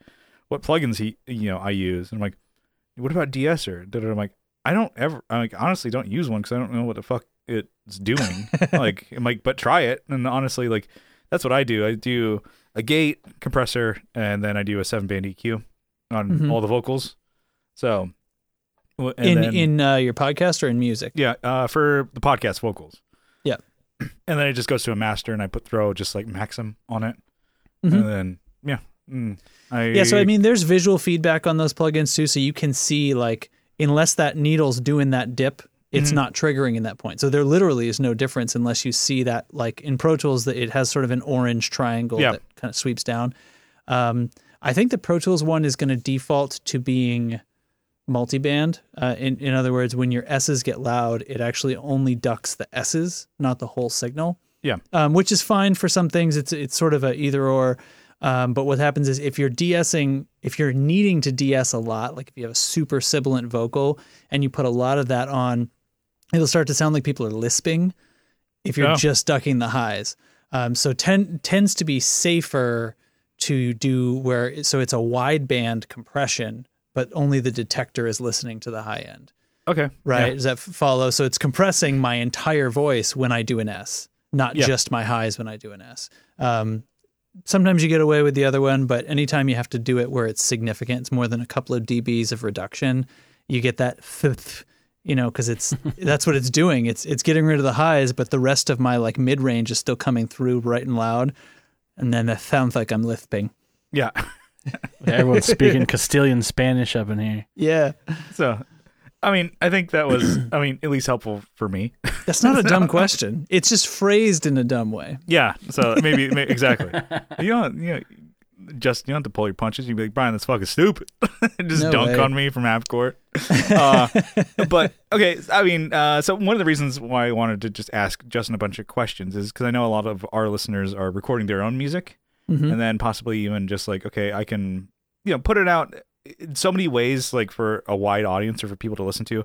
what plugins he you know I use, and I'm like, what about de-esser? I'm like I don't ever. I like honestly don't use one because I don't know what the fuck it's doing. like I'm like, but try it. And honestly, like that's what I do. I do a gate compressor, and then I do a seven band EQ on Mhm. all the vocals. So and in then- in uh, your podcast or in music? yeah, uh, for the podcast vocals. Yeah. And then it just goes to a master, and I put throw just like Maxim on it, Mhm. and then yeah, mm, I Yeah, so I mean, there's visual feedback on those plugins too, so you can see like unless that needle's doing that dip, it's Mhm. not triggering in that point. So there literally is no difference unless you see that like in Pro Tools that it has sort of an orange triangle that kind of sweeps down. Um, I think the Pro Tools one is going to default to being multiband. Uh, in in other words, when your S's get loud, it actually only ducks the S's, not the whole signal yeah, um, which is fine for some things. It's it's sort of a either or. Um, but what happens is if you're de-essing, if you're needing to de-ess a lot, like if you have a super sibilant vocal and you put a lot of that on, it'll start to sound like people are lisping. If you're just ducking the highs, um, so ten, tends to be safer to do where so it's a wide band compression, but only the detector is listening to the high end okay, right? Yeah. Does that follow? So it's compressing my entire voice when I do an S, not Yeah. just my highs when I do an S. Um, sometimes you get away with the other one, but anytime you have to do it where it's significant, it's more than a couple of dBs of reduction, you get that th- you know, because it's that's what it's doing. It's it's getting rid of the highs, but the rest of my like mid range is still coming through right and loud, and then it sounds like I'm lisping. Yeah. Everyone's speaking Castilian Spanish up in here. Yeah, So, I mean, I think that was, I mean, at least helpful for me. that's not a dumb question. It's just phrased in a dumb way. yeah. So maybe, may exactly. You don't, you know, just you don't have to pull your punches. You'd be like, Brian, that's fucking stupid. just No dunk way. on me from half court. Uh, but okay, I mean, uh, so one of the reasons why I wanted to just ask Justin a bunch of questions is because I know a lot of our listeners are recording their own music, Mhm. and then possibly even just like, okay, I can, you know, put it out in so many ways, like for a wide audience or for people to listen to,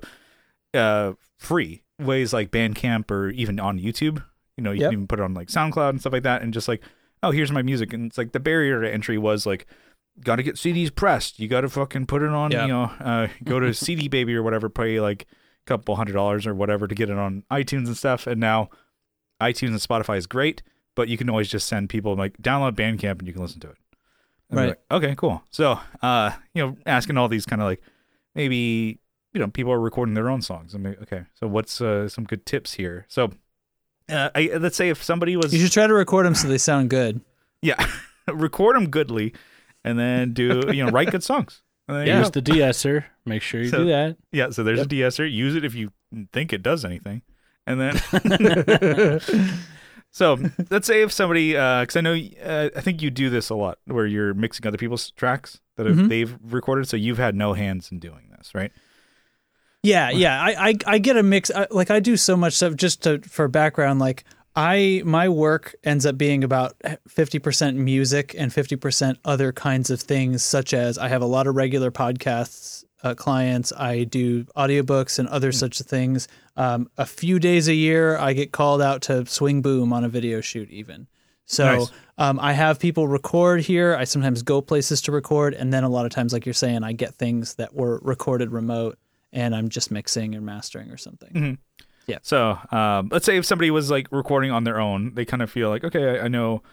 uh, free ways like Bandcamp or even on YouTube. You know, you Yep. can even put it on like SoundCloud and stuff like that, and just like, oh, here's my music, and it's like the barrier to entry was like. Got to get CDs pressed. You got to fucking put it on. Yeah. You know, uh, go to CD Baby or whatever. Pay like a couple hundred dollars or whatever to get it on iTunes and stuff. And now, iTunes and Spotify is great, but you can always just send people like download Bandcamp and you can listen to it. And be Right. like, okay, cool. So, uh, you know, asking all these kind of like maybe you know people are recording their own songs. I mean, okay, so what's uh, some good tips here? So, uh, I, let's say if somebody was You should try to record them so they sound good. yeah, record them goodly, and then do you know write good songs. Yeah. Use the de-esser. Make sure you So- do that. Yeah, so there's a de-esser. Use it if you think it does anything, and then. so let's say if somebody, because I know, uh, I think you do this a lot, where you're mixing other people's tracks that have, Mhm. they've recorded. So you've had no hands in doing this, right? Yeah, yeah. I, I I get a mix. I, like I do so much stuff just to for background. Like I my work ends up being about fifty percent music and fifty percent other kinds of things, such as I have a lot of regular podcasts. Uh, clients, I do audiobooks and other such things. Um, a few days a year, I get called out to swing boom on a video shoot, even. So Nice. um, I have people record here. I sometimes go places to record, and then a lot of times, like you're saying, I get things that were recorded remote, and I'm just mixing and mastering or something. Yeah. So um, let's say if somebody was like recording on their own, they kind of feel like, okay, I, I know,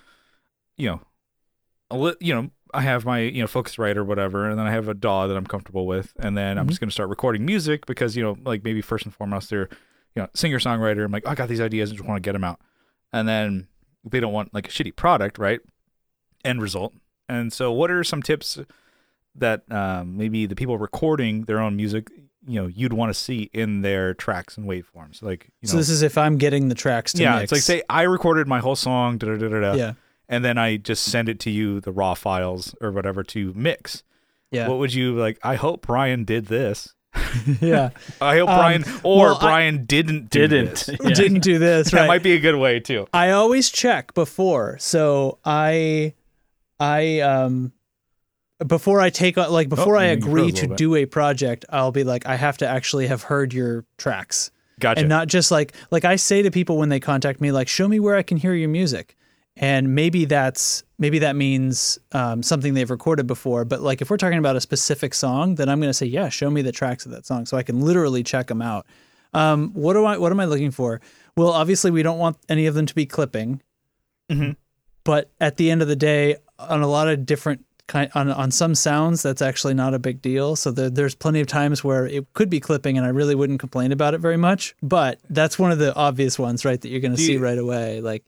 you know, you know, I have my you know Focusrite or whatever, and then I have a DAW that I'm comfortable with, and then I'm Mhm. just going to start recording music because you know, like maybe first and foremost, they're you know singer songwriter. I'm like, I got these ideas, I just want to get them out, and then they don't want like a shitty product, right? End result. And so, what are some tips that um, maybe the people recording their own music, you know, you'd want to see in their tracks and waveforms, like you So this is if I'm getting the tracks to yeah, mix. it's like say I recorded my whole song, da da da da, da, yeah, and then I just send it to you, the raw files or whatever, to mix. yeah, What would you like? I hope Brian did this. yeah. I hope Um, Brian or well, I- Brian didn't do Didn't. this. Yeah. Didn't do this That might be a good way too. I always check before. So I, I um, before I take on like before Oh, I a agree to bit. do a project, I'll be like, I have to actually have heard your tracks. Gotcha. and not just like like I say to people when they contact me like show me where I can hear your music and maybe that's maybe that means um, something they've recorded before but like if we're talking about a specific song then I'm going to say yeah show me the tracks of that song so I can literally check them out. Um, what do I what am I looking for? Well obviously we don't want any of them to be clipping. Mhm. but at the end of the day on a lot of different kind on on some sounds that's actually not a big deal. So there, there's plenty of times where it could be clipping and i really wouldn't complain about it very much. But that's one of the obvious ones right that you're going to see right away like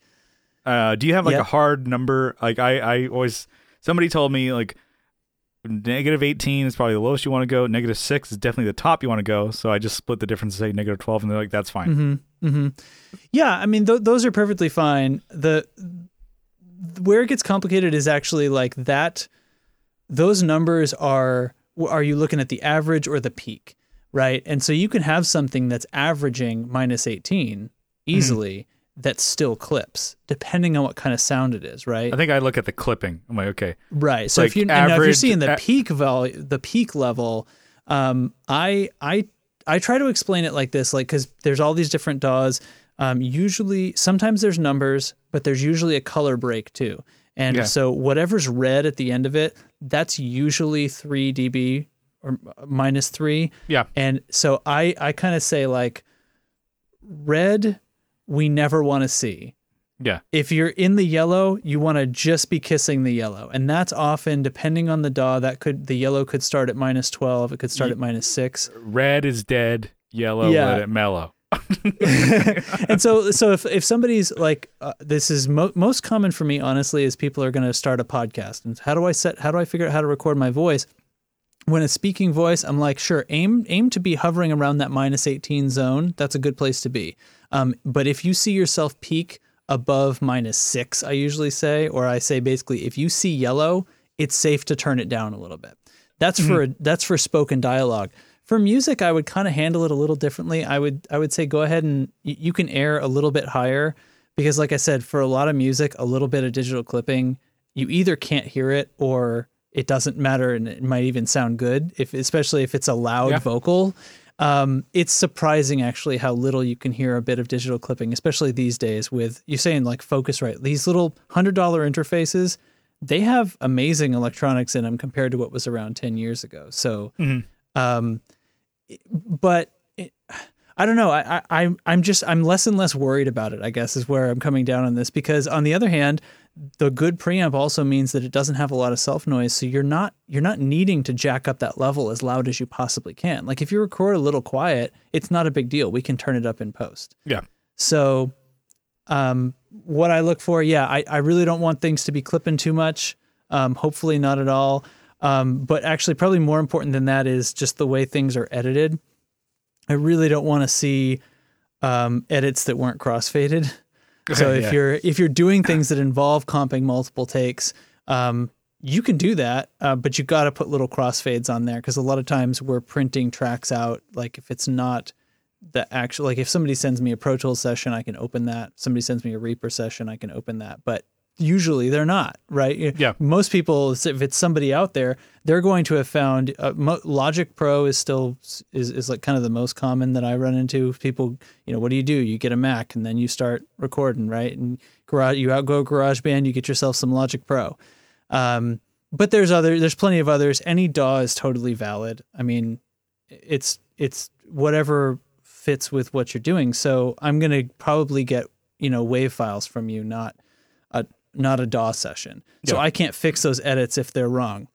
Uh, do you have like Yeah. a hard number? Like I, I always somebody told me like negative eighteen is probably the lowest you want to go. Negative six is definitely the top you want to go. So I just split the difference and say negative twelve, and they're like, that's fine. hmm hmm yeah i mean th- those are perfectly fine the where it gets complicated is actually like that those numbers are are you looking at the average or the peak right and so you can have something that's averaging minus 18 easily that still clips depending on what kind of sound it is right I think I look at the clipping. I'm like, okay, Right. So Like if you and now if you're seeing the a- peak value, the peak level, um, I I I try to explain it like this, like because there's all these different DAWs. Um, usually, sometimes there's numbers, but there's usually a color break too. And Yeah. so whatever's red at the end of it, that's usually three dB or minus three. yeah, And so I I kind of say like red, we never want to see yeah, if you're in the yellow, you want to just be kissing the yellow. And that's often depending on the DAW, that could the yellow could start at minus 12, it could start at minus 6. red is dead, Yellow, Yeah. let it mellow. and so so if if somebody's like uh, this is mo- most common for me honestly is people are going to start a podcast and how do I set how do I figure out how to record my voice when a speaking voice I'm like sure aim aim to be hovering around that minus 18 zone that's a good place to be um, but if you see yourself peak above minus 6 I usually say or I say basically if you see yellow it's safe to turn it down a little bit. That's for a, that's for spoken dialogue. For music i would kind of handle it a little differently. I would i would say go ahead and y- you can air a little bit higher because like i said for a lot of music a little bit of digital clipping you either can't hear it or it doesn't matter and it might even sound good if especially if it's a loud Yeah. vocal um, it's surprising actually how little you can hear a bit of digital clipping especially these days with you saying like focusrite these little hundred dollar interfaces they have amazing electronics in them compared to what was around 10 years ago so um but it, I don't know. I, I I'm I'm just I'm less and less worried about it. I guess is where I'm coming down on this because on the other hand, the good preamp also means that it doesn't have a lot of self noise, so you're not you're not needing to jack up that level as loud as you possibly can. Like if you record a little quiet, it's not a big deal. We can turn it up in post. Yeah. So, um, what I look for, yeah, I, I really don't want things to be clipping too much. Um, hopefully not at all. Um, but actually, probably more important than that is just the way things are edited. I really don't want to see um, edits that weren't crossfaded. So if Yeah. you're if you're doing things that involve comping multiple takes, um, you can do that, uh, but you got to put little crossfades on there because a lot of times we're printing tracks out. Like if it's not the actual, like if somebody sends me a Pro Tools session, I can open that. Somebody sends me a Reaper session, I can open that. But usually they're not, right? Yeah. Most people, if it's somebody out there, they're going to have found uh, Mo- Logic Pro is still is is like kind of the most common that I run into. People, you know, what do you do? You get a Mac and then you start recording, right? And garage, you outgo GarageBand, you get yourself some Logic Pro. Um, but there's other, there's plenty of others. Any DAW is totally valid. I mean, it's it's whatever fits with what you're doing. So I'm gonna probably get you know wave files from you, not not a DAW session. So Yeah. I can't fix those edits if they're wrong.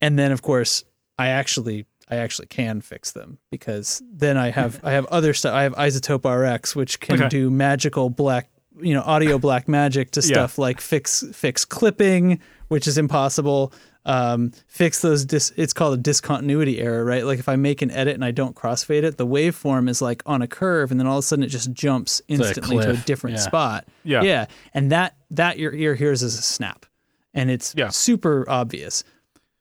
And then of course I actually I actually can fix them because then I have I have other stuff. I have iZotope RX, which can Okay. do magical black you know audio black magic to Yeah. stuff like fix fix clipping, which is impossible. Um, fix those dis- it's called a discontinuity error, right? Like if I make an edit and I don't crossfade it, the waveform is like on a curve, and then all of a sudden it just jumps like a instantly to a different Yeah. spot. Yeah. yeah, and that that your ear hears is a snap, and it's Yeah. super obvious.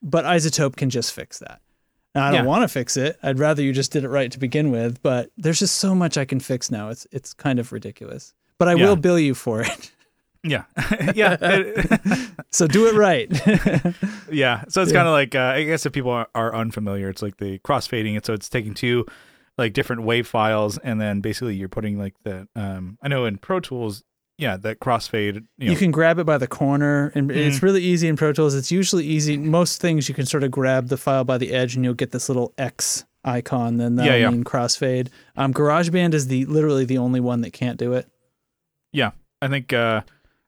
But iZotope can just fix that. Now, I don't Yeah. want to fix it. I'd rather you just did it right to begin with. But there's just so much I can fix now. It's it's kind of ridiculous. But I Yeah. will bill you for it. Yeah. yeah. So do it right. yeah. So it's Yeah. kind of like, uh, I guess if people are, are unfamiliar, it's like the crossfading it. So it's taking two like different wave files and then basically you're putting like the, um, I know in Pro Tools, yeah, that crossfade, you you, can grab it by the corner, and it's Mhm. really easy in Pro Tools. It's usually easy. Most things you can sort of grab the file by the edge, and you'll get this little X icon. Then that'll Yeah, yeah. mean crossfade. Um, GarageBand is the literally the only one that can't do it. yeah. I think, uh,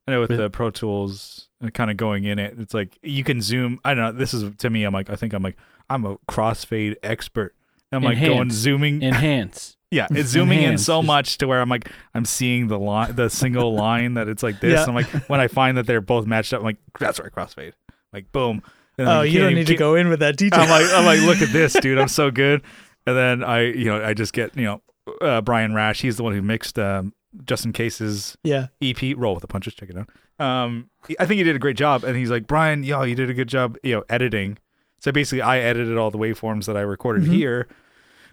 I know with the Pro Tools kind of going in it, it's like you can zoom. I don't know. This is to me, I'm like, I think I'm like, I'm a crossfade expert. I'm like going zooming. Enhance. Yeah, it's zooming in so much to where I'm like, I'm seeing the line, the single line that it's like this. Yeah. I'm like, when I find that they're both matched up, I'm like, that's right, crossfade. Like, boom. And Oh, you don't need to go in with that detail. I'm like, I'm like, look at this, dude. I'm so good. And then I, you know, I just get, you know, uh, Brian Rash. He's the one who mixed um, Justin Case's yeah. EP. Roll with the punches. Check it out. Um, I think he did a great job. And he's like, Brian, yo, you did a good job, you know, editing. So basically, I edited all the waveforms that I recorded Mhm. here,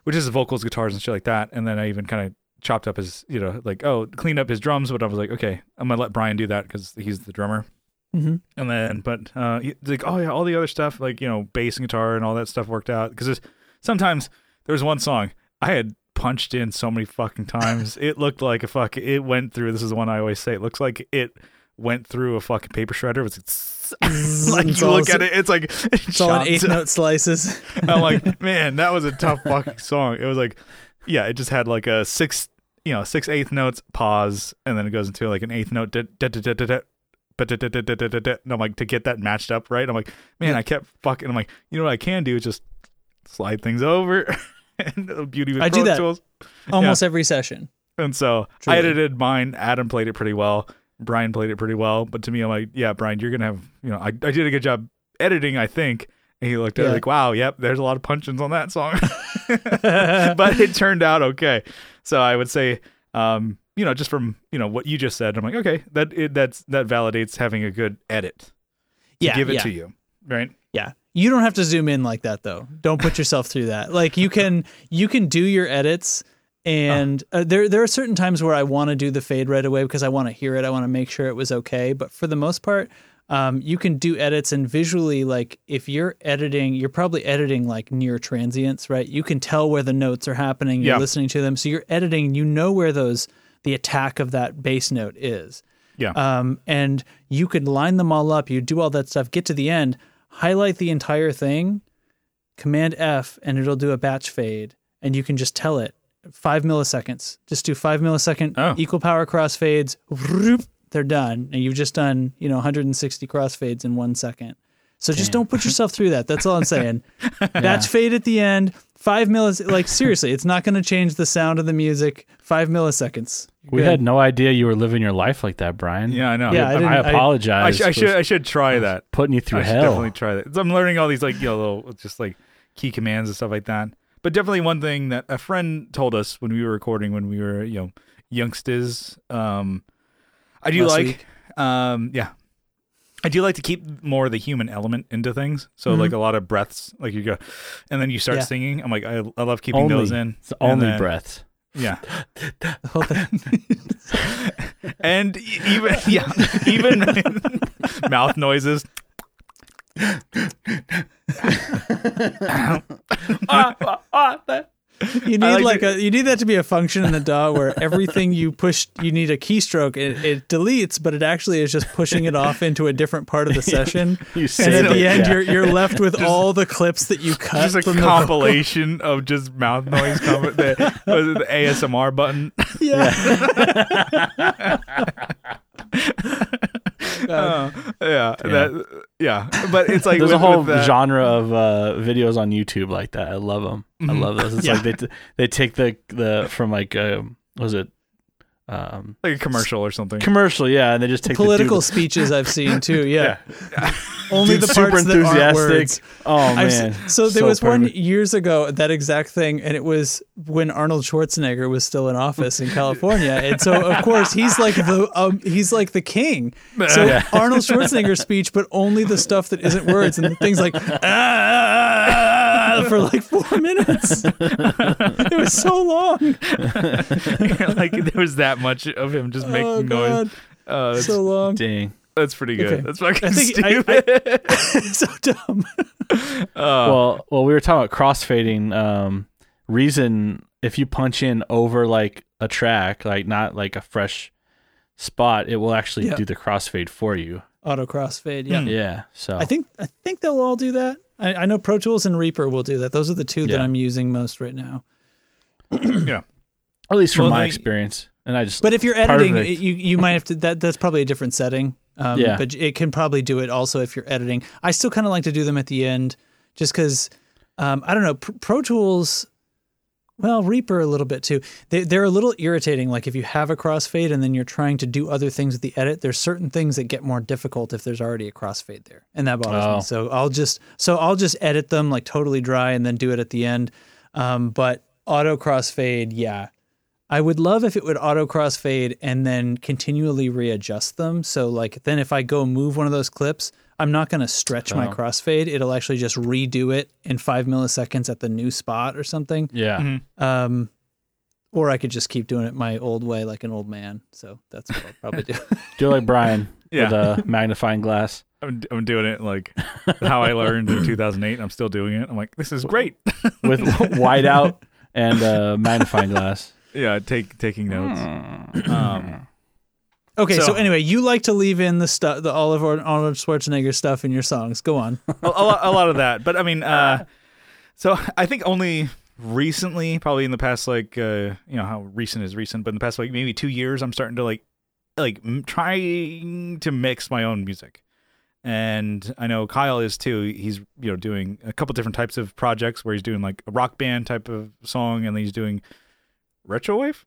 which is vocals, guitars, and shit like that. And then I even kind of chopped up his, you know, like, oh, cleaned up his drums. But I was like, okay, I'm gonna let Brian do that because he's the drummer. hmm And then, but uh, like, oh yeah, all the other stuff, like you know, bass and guitar and all that stuff worked out. Because sometimes there was one song I had punched in so many fucking times, it looked like a fuck. It went through. This is the one I always say. It looks like it went through a fucking paper shredder. It was like It's you look at it, it's like It's all in eighth note slices. I'm like, man, that was a tough fucking song. It was like, yeah, it just had like a six, you know, six eighth notes pause, and then it goes into like an eighth note. but I'm like, to get that matched up right, I'm like, man, I kept fucking. I'm like, you know what I can do is just slide things over. and the beauty with I Pro do that. Tools. Almost every session. And so Truly. I edited mine. Adam played it pretty well. Brian played it pretty well. But to me, I'm like, yeah, Brian, you're gonna have, you know, I, I did a good job editing, I think. And he looked at it like, wow, yep, there's a lot of punch-ins on that song. but it turned out okay. So I would say, um, you know, just from you know what you just said, I'm like, okay, that it, that's that validates having a good edit Yeah, give it yeah. to you, right? Yeah. You don't have to zoom in like that though. Don't put yourself through that. Like you can you can do your edits and uh, there there are certain times where I want to do the fade right away because I want to hear it. I want to make sure it was okay, but for the most part um, you can do edits and visually like if you're editing you're probably editing like near transients right you can tell where the notes are happening you're Yeah. listening to them so you're editing you know where those the attack of that bass note is Yeah. um, and you could line them all up. You do all that stuff. Get to the end, highlight the entire thing, Command F, and it'll do a batch fade, and you can just tell it five milliseconds. Just do five millisecond Oh. equal power crossfades. whoop, They're done, and you've just done you know 160 crossfades in one second. So just don't put yourself through that. That's all I'm saying. Batch fade at the end. Five millis. Like seriously, it's not going to change the sound of the music. Five milliseconds. We Good. had no idea you were living your life like that, Brian. yeah, I know. Yeah, I I, didn't- I- I, apologize. sh- I should I should try that. putting you through I hell. definitely try that. I'm learning all these like you know little just like key commands and stuff like that. But definitely one thing that a friend told us when we were recording when we were you know youngsters. Um, I do Last like week. um yeah. I do like to keep more of the human element into things. So Mhm. like a lot of breaths, like you go, and then you start Yeah. singing. I'm like, I, I love keeping only, those in. It's only then- breaths. Yeah, The whole thing. and even yeah, even mouth noises. You need like like, to- a you need that to be a function in the DAW where everything you push you need a keystroke. It, it deletes, but it actually is just pushing it off into a different part of the session. You and at it, the end, yeah. you're you're left with all the clips that you cut just a from the compilation of just mouth noise com- the, the ASMR button. Yeah. Uh, yeah, that yeah, but it's like There's with, a whole genre of uh, videos on YouTube like that. I love them. I Mhm. love those. It's Yeah. like they t- they take the the from like um, was it um like a commercial or something. commercial? Yeah, and they just take Political The speeches I've seen too. Yeah. yeah, Only dude, the super parts that aren't enthusiastic. words. Oh I've man! s- so there was one years ago that exact thing, and it was when Arnold Schwarzenegger was still in office in California, and so of course he's like the um, he's like the king. So Yeah. Arnold Schwarzenegger's speech, but only the stuff that isn't words, and things like ah, for like four minutes. it was so long. like there was that much of him just making oh noise. god, Uh, that's, so long. Dang. that's pretty good. Okay. That's fucking I think I- stupid. so dumb. Uh, well, well, we were talking about crossfading. Um, reason if you punch in over like a track, like not like a fresh spot, it will actually Yeah. do the crossfade for you. Auto crossfade. Yeah. Hmm. Yeah. So I think I think they'll all do that. I, I know Pro Tools and Reaper will do that. Those are the two that I'm using most right now. yeah, at least from Well, my they- experience, and I just But if you're editing, Perfect. you you might have to. That that's probably a different setting. Um, Yeah. But it can probably do it also if you're editing. I still kind of like to do them at the end, just because. Um, I don't know. Pro Tools. Well, Reaper a little bit too. They, they're a little irritating. Like if you have a crossfade and then you're trying to do other things with the edit, there's certain things that get more difficult if there's already a crossfade there, and that bothers Oh. me. So I'll just so I'll just edit them like totally dry and then do it at the end. Um, but auto crossfade, yeah, I would love if it would auto crossfade and then continually readjust them. So like then if I go move one of those clips, I'm not going to stretch my Oh. crossfade. It'll actually just redo it in five milliseconds at the new spot or something. yeah. Mhm. Um, or I could just keep doing it my old way, like an old man. So that's what I'll probably do. Do like Brian Yeah. with a magnifying glass. I'm, I'm doing it like how I learned in 2008. I'm still doing it. I'm like, this is great. with whiteout and a magnifying glass. Yeah, take taking notes. Um, Okay, so, So- anyway, you like to leave in the stuff, the Oliver Arnold Schwarzenegger stuff in your songs. Go on. a, a, lot, a lot of that. But I mean, uh, so I think only recently, probably in the past, like, uh, you know, how recent is recent, but in the past, like, maybe two years, I'm starting to like, like, m- trying to mix my own music. and I know Kyle is too. He's you know doing a couple different types of projects where he's doing like a rock band type of song, and then he's doing retrowave.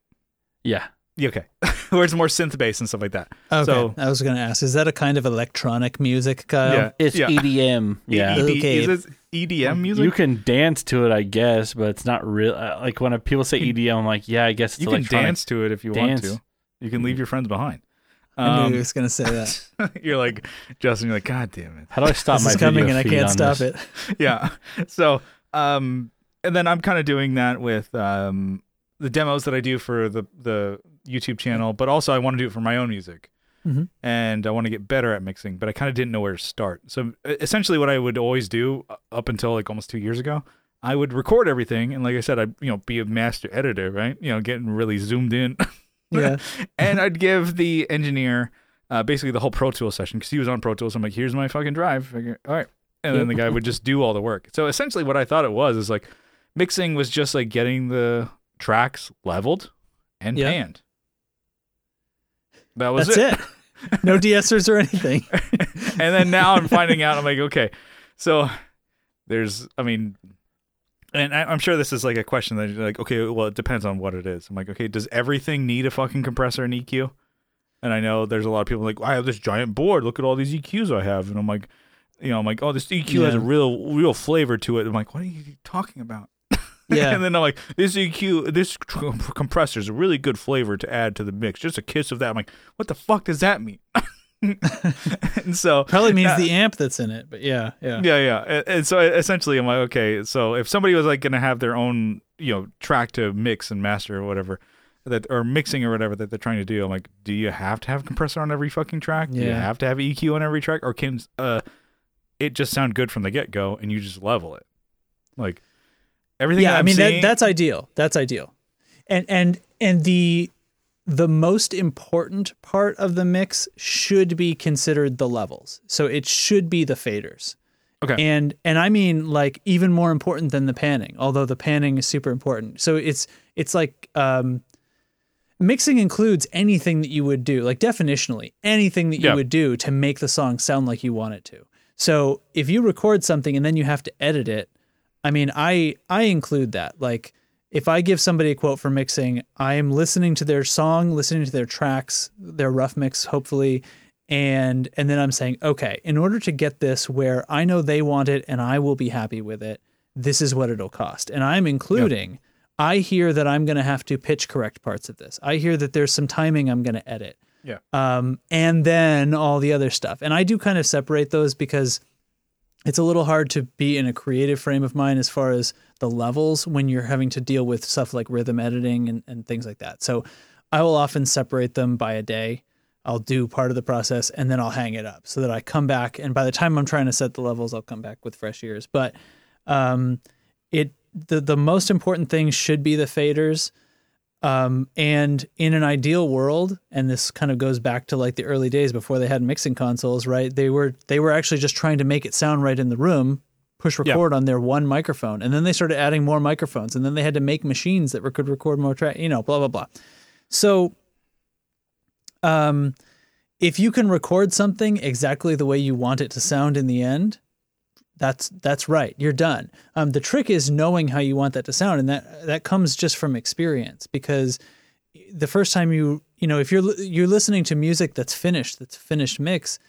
Yeah. Yeah, okay, where it's more synth bass and stuff like that. Okay, So- I was going to ask, is that a kind of electronic music, Kyle? yeah, It's yeah. EDM. Yeah. ED, Okay. is it EDM music? You can dance to it, I guess, but it's not real. uh, Like when people say EDM, I'm like, yeah, I guess it's You can dance to it if you Dance. want to. You can leave your friends behind. I knew Um, he was going to say that. you're like Justin. You're like, God damn it. How do I stop this my is coming and I can't stop this? it. yeah. So, um, and then I'm kind of doing that with um the demos that I do for the the YouTube channel, but also I want to do it for my own music, Mhm. and I want to get better at mixing, but I kind of didn't know where to start. So essentially, what I would always do uh, up until like almost two years ago. I would record everything, and like I said, I'd you know be a master editor, right? You know, getting really zoomed in, Yeah. and I'd give the engineer uh, basically the whole Pro Tools session because he was on Pro Tools. I'm like, here's my fucking drive. Go, All right. And then the guy would just do all the work. So essentially, what I thought it was is like mixing was just like getting the tracks leveled and Yeah. panned. That was That's it. No de-essers or anything. and then now I'm finding out, I'm like, okay, so there's, I mean, and I, I'm sure this is like a question that you're like, okay, well, it depends on what it is. I'm like, okay, does everything need a fucking compressor and EQ? And I know there's a lot of people like, I have this giant board. Look at all these EQs I have, and I'm like, you know, I'm like, oh, this EQ has a real, real flavor to it. I'm like, what are you talking about? Yeah. and then I'm like, this EQ, this compressor is a really good flavor to add to the mix. Just a kiss of that. I'm like, what the fuck does that mean? and so Probably means Uh, the amp that's in it, but yeah, yeah. yeah, yeah. And, and so essentially, I'm like, okay, so if somebody was like going to have their own, you know, track to mix and master or whatever, that or mixing or whatever that they're trying to do, I'm like, do you have to have compressor on every fucking track? Do you have to have EQ on every track, or can uh, it just sound good from the get go and you just level it? Like everything. yeah, I mean seeing, that, that's ideal. That's ideal. And and and the the most important part of the mix should be considered the levels. So it should be the faders. Okay. And and I mean like even more important than the panning, although the panning is super important. So it's it's like um mixing includes anything that you would do, like definitionally, anything that you Yeah. would do to make the song sound like you want it to. So if you record something and then you have to edit it, I mean, I I include that. Like if I give somebody a quote for mixing, I am listening to their song, listening to their tracks, their rough mix, hopefully, and and then I'm saying, okay, in order to get this where I know they want it and I will be happy with it, this is what it'll cost. And I'm including I hear that I'm going to have to pitch correct parts of this. I hear that there's some timing I'm going to edit. Yeah. Um, and then all the other stuff. And I do kind of separate those because it's a little hard to be in a creative frame of mind as far as the levels when you're having to deal with stuff like rhythm editing and, and things like that. So I will often separate them by a day. I'll do part of the process and then I'll hang it up so that I come back. And by the time I'm trying to set the levels, I'll come back with fresh ears. But um, it the the most important thing should be the faders. Um, and in an ideal world, and this kind of goes back to like the early days before they had mixing consoles, right? They were they were actually just trying to make it sound right in the room, push Yeah. record on their one microphone, and then they started adding more microphones, and then they had to make machines that could record more track, you know, blah blah blah. So, um, if you can record something exactly the way you want it to sound in the end, that's that's right. You're done. Um, the trick is knowing how you want that to sound, and that that comes just from experience. Because the first time you you know if you're you're listening to music that's finished, that's finished mix,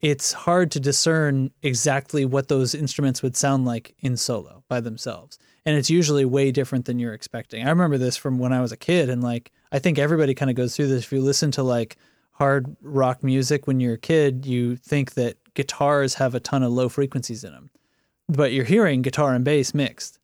it's hard to discern exactly what those instruments would sound like in solo by themselves, and it's usually way different than you're expecting. I remember this from when I was a kid, and like I think everybody kind of goes through this. If you listen to like hard rock music when you're a kid, you think that guitars have a ton of low frequencies in them, but you're hearing guitar and bass mixed,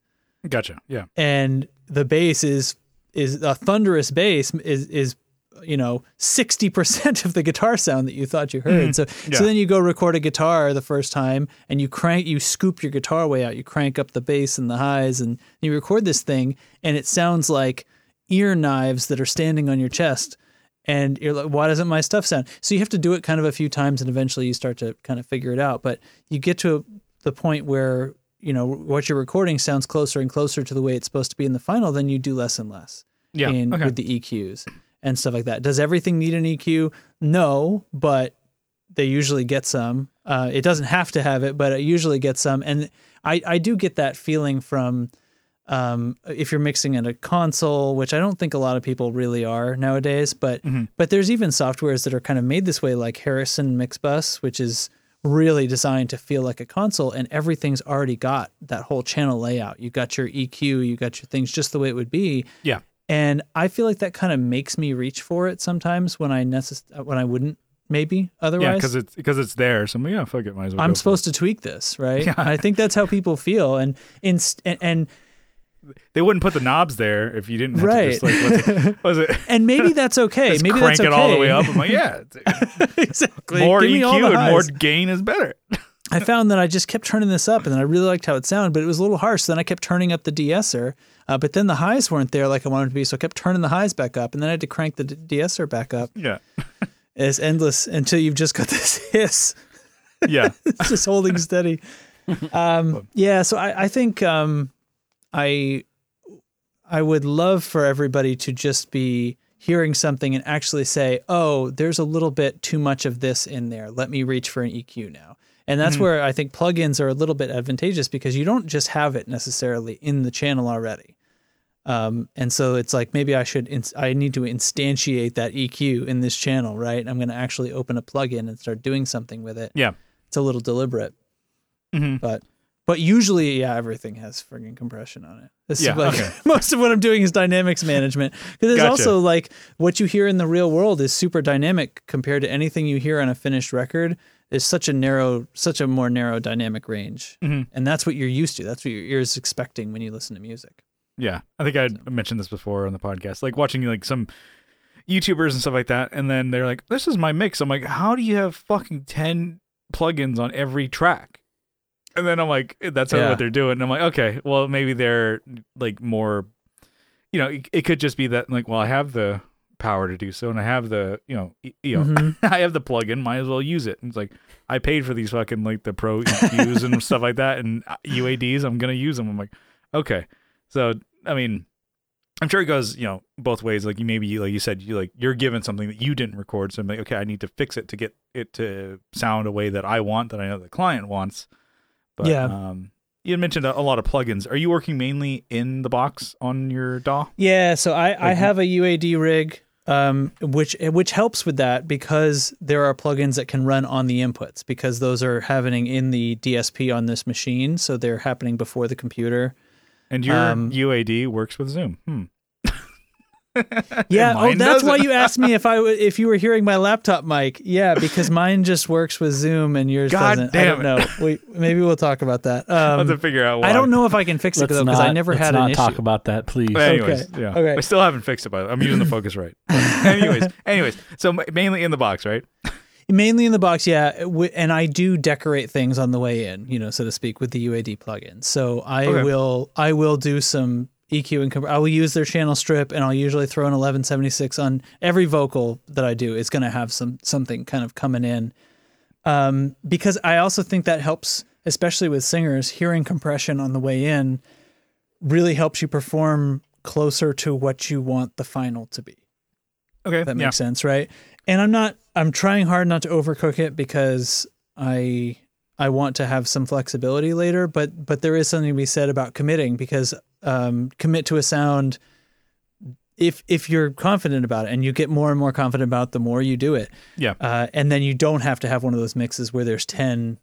Gotcha. Yeah. and the bass is is a thunderous bass is is you know 60% of the guitar sound that you thought you heard. Mm-hmm. So Yeah. so then you go record a guitar the first time and you crank you scoop your guitar way out. You crank up the bass and the highs and you record this thing and it sounds like ear knives that are standing on your chest and you're like why doesn't my stuff sound so you have to do it kind of a few times and eventually you start to kind of figure it out but you get to the point where you know what you're recording sounds closer and closer to the way it's supposed to be in the final then you do less and less Yeah. in okay. with the EQs and stuff like that does everything need an EQ no but they usually get some Uh, it doesn't have to have it, but it usually gets some. And I, I do get that feeling from um, if you're mixing in a console, which I don't think a lot of people really are nowadays. But but there's even softwares that are kind of made this way, like Harrison Mixbus, which is really designed to feel like a console, and everything's already got that whole channel layout. You got your EQ, you got your things just the way it would be. Yeah. And I feel like that kind of makes me reach for it sometimes when I necess- when I wouldn't maybe otherwise. Yeah, because it's because it's there. So yeah, fuck it, might as well. I'm supposed to tweak this, right? Yeah. I think that's how people feel, and in and, and. They wouldn't put the knobs there if you didn't. Have Right. To just like, what's, was it? and maybe that's okay. Just maybe crank that's okay. it all the way up. I'm like, yeah, it's- exactly. more Give EQ and more gain is better. I found that I just kept turning this up, and then I really liked how it sounded, but it was a little harsh. So then I kept turning up the de-esser, uh, but then the highs weren't there like I wanted to be, so I kept turning the highs back up, and then I had to crank the de- de-esser back up. Yeah, It's endless until you've just got this hiss. yeah, it's just holding steady. Um, yeah, so I, I think um, I I would love for everybody to just be hearing something and actually say, "Oh, there's a little bit too much of this in there. Let me reach for an EQ now." And that's where I think plugins are a little bit advantageous because you don't just have it necessarily in the channel already. Um, and so it's like maybe I should ins- I need to instantiate that EQ in this channel, right? I'm going to actually open a plugin and start doing something with it yeah. it's a little deliberate. Mhm. But but usually, yeah, everything has friggin' compression on it. This Yeah, is like okay. most of what I'm doing is dynamics management because there's Gotcha. also like what you hear in the real world is super dynamic compared to anything you hear on a finished record. Is such a narrow, such a more narrow dynamic range, Mhm. and that's what you're used to. That's what your ears expecting when you listen to music. Yeah, I think I mentioned this before on the podcast. Like watching like some YouTubers and stuff like that, and then they're like, "This is my mix." I'm like, "How do you have fucking ten plugins on every track?" And then I'm like, "That's not Yeah. what they're doing." And I'm like, "Okay, well maybe they're like more, you know, it, it could just be that like, well, I have the power to do so, and I have the, you know, y- you know, Mhm. I have the plugin, might as well use it." And it's like, I paid for these fucking like the pro EQs and stuff like that, and UADs. I'm gonna use them. I'm like, okay. So I mean, I'm sure it goes, you know, both ways. Like you maybe like you said, you like you're given something that you didn't record, so I'm like, okay, I need to fix it to get it to sound a way that I want, that I know the client wants. But Yeah. um, you had mentioned a, a lot of plugins. Are you working mainly in the box on your DAW? Yeah, so I, I have a UAD rig, um, which which helps with that because there are plugins that can run on the inputs because those are happening in the DSP on this machine, so they're happening before the computer. And your Um, UAD works with Zoom. Hmm. Yeah, oh, that's why doesn't. you asked me if I w- if you were hearing my laptop mic. Yeah, because mine just works with Zoom and yours God doesn't. I don't know. We, maybe we'll talk about that. I'll have to Um, figure out why. I don't know if I can fix it though because I never let's had not an talk issue. about that, please. But anyways, Okay. yeah. Okay. I still haven't fixed it, but I'm using the Focusrite. anyways, anyways. So mainly in the box, right? Mainly in the box, yeah. And I do decorate things on the way in, you know, so to speak, with the UAD plugin. So I Okay. will, I will do some EQ and comp- I will use their channel strip, and I'll usually throw an 1176 on every vocal that I do. It's going to have some something kind of coming in, um, because I also think that helps, especially with singers, hearing compression on the way in really helps you perform closer to what you want the final to be. Okay. That yeah. makes sense, right? And I'm not I'm trying hard not to overcook it because I I want to have some flexibility later, but but there is something to be said about committing because um commit to a sound if if you're confident about it and you get more and more confident about it the more you do it. Yeah. Uh, and then you don't have to have one of those mixes where there's 10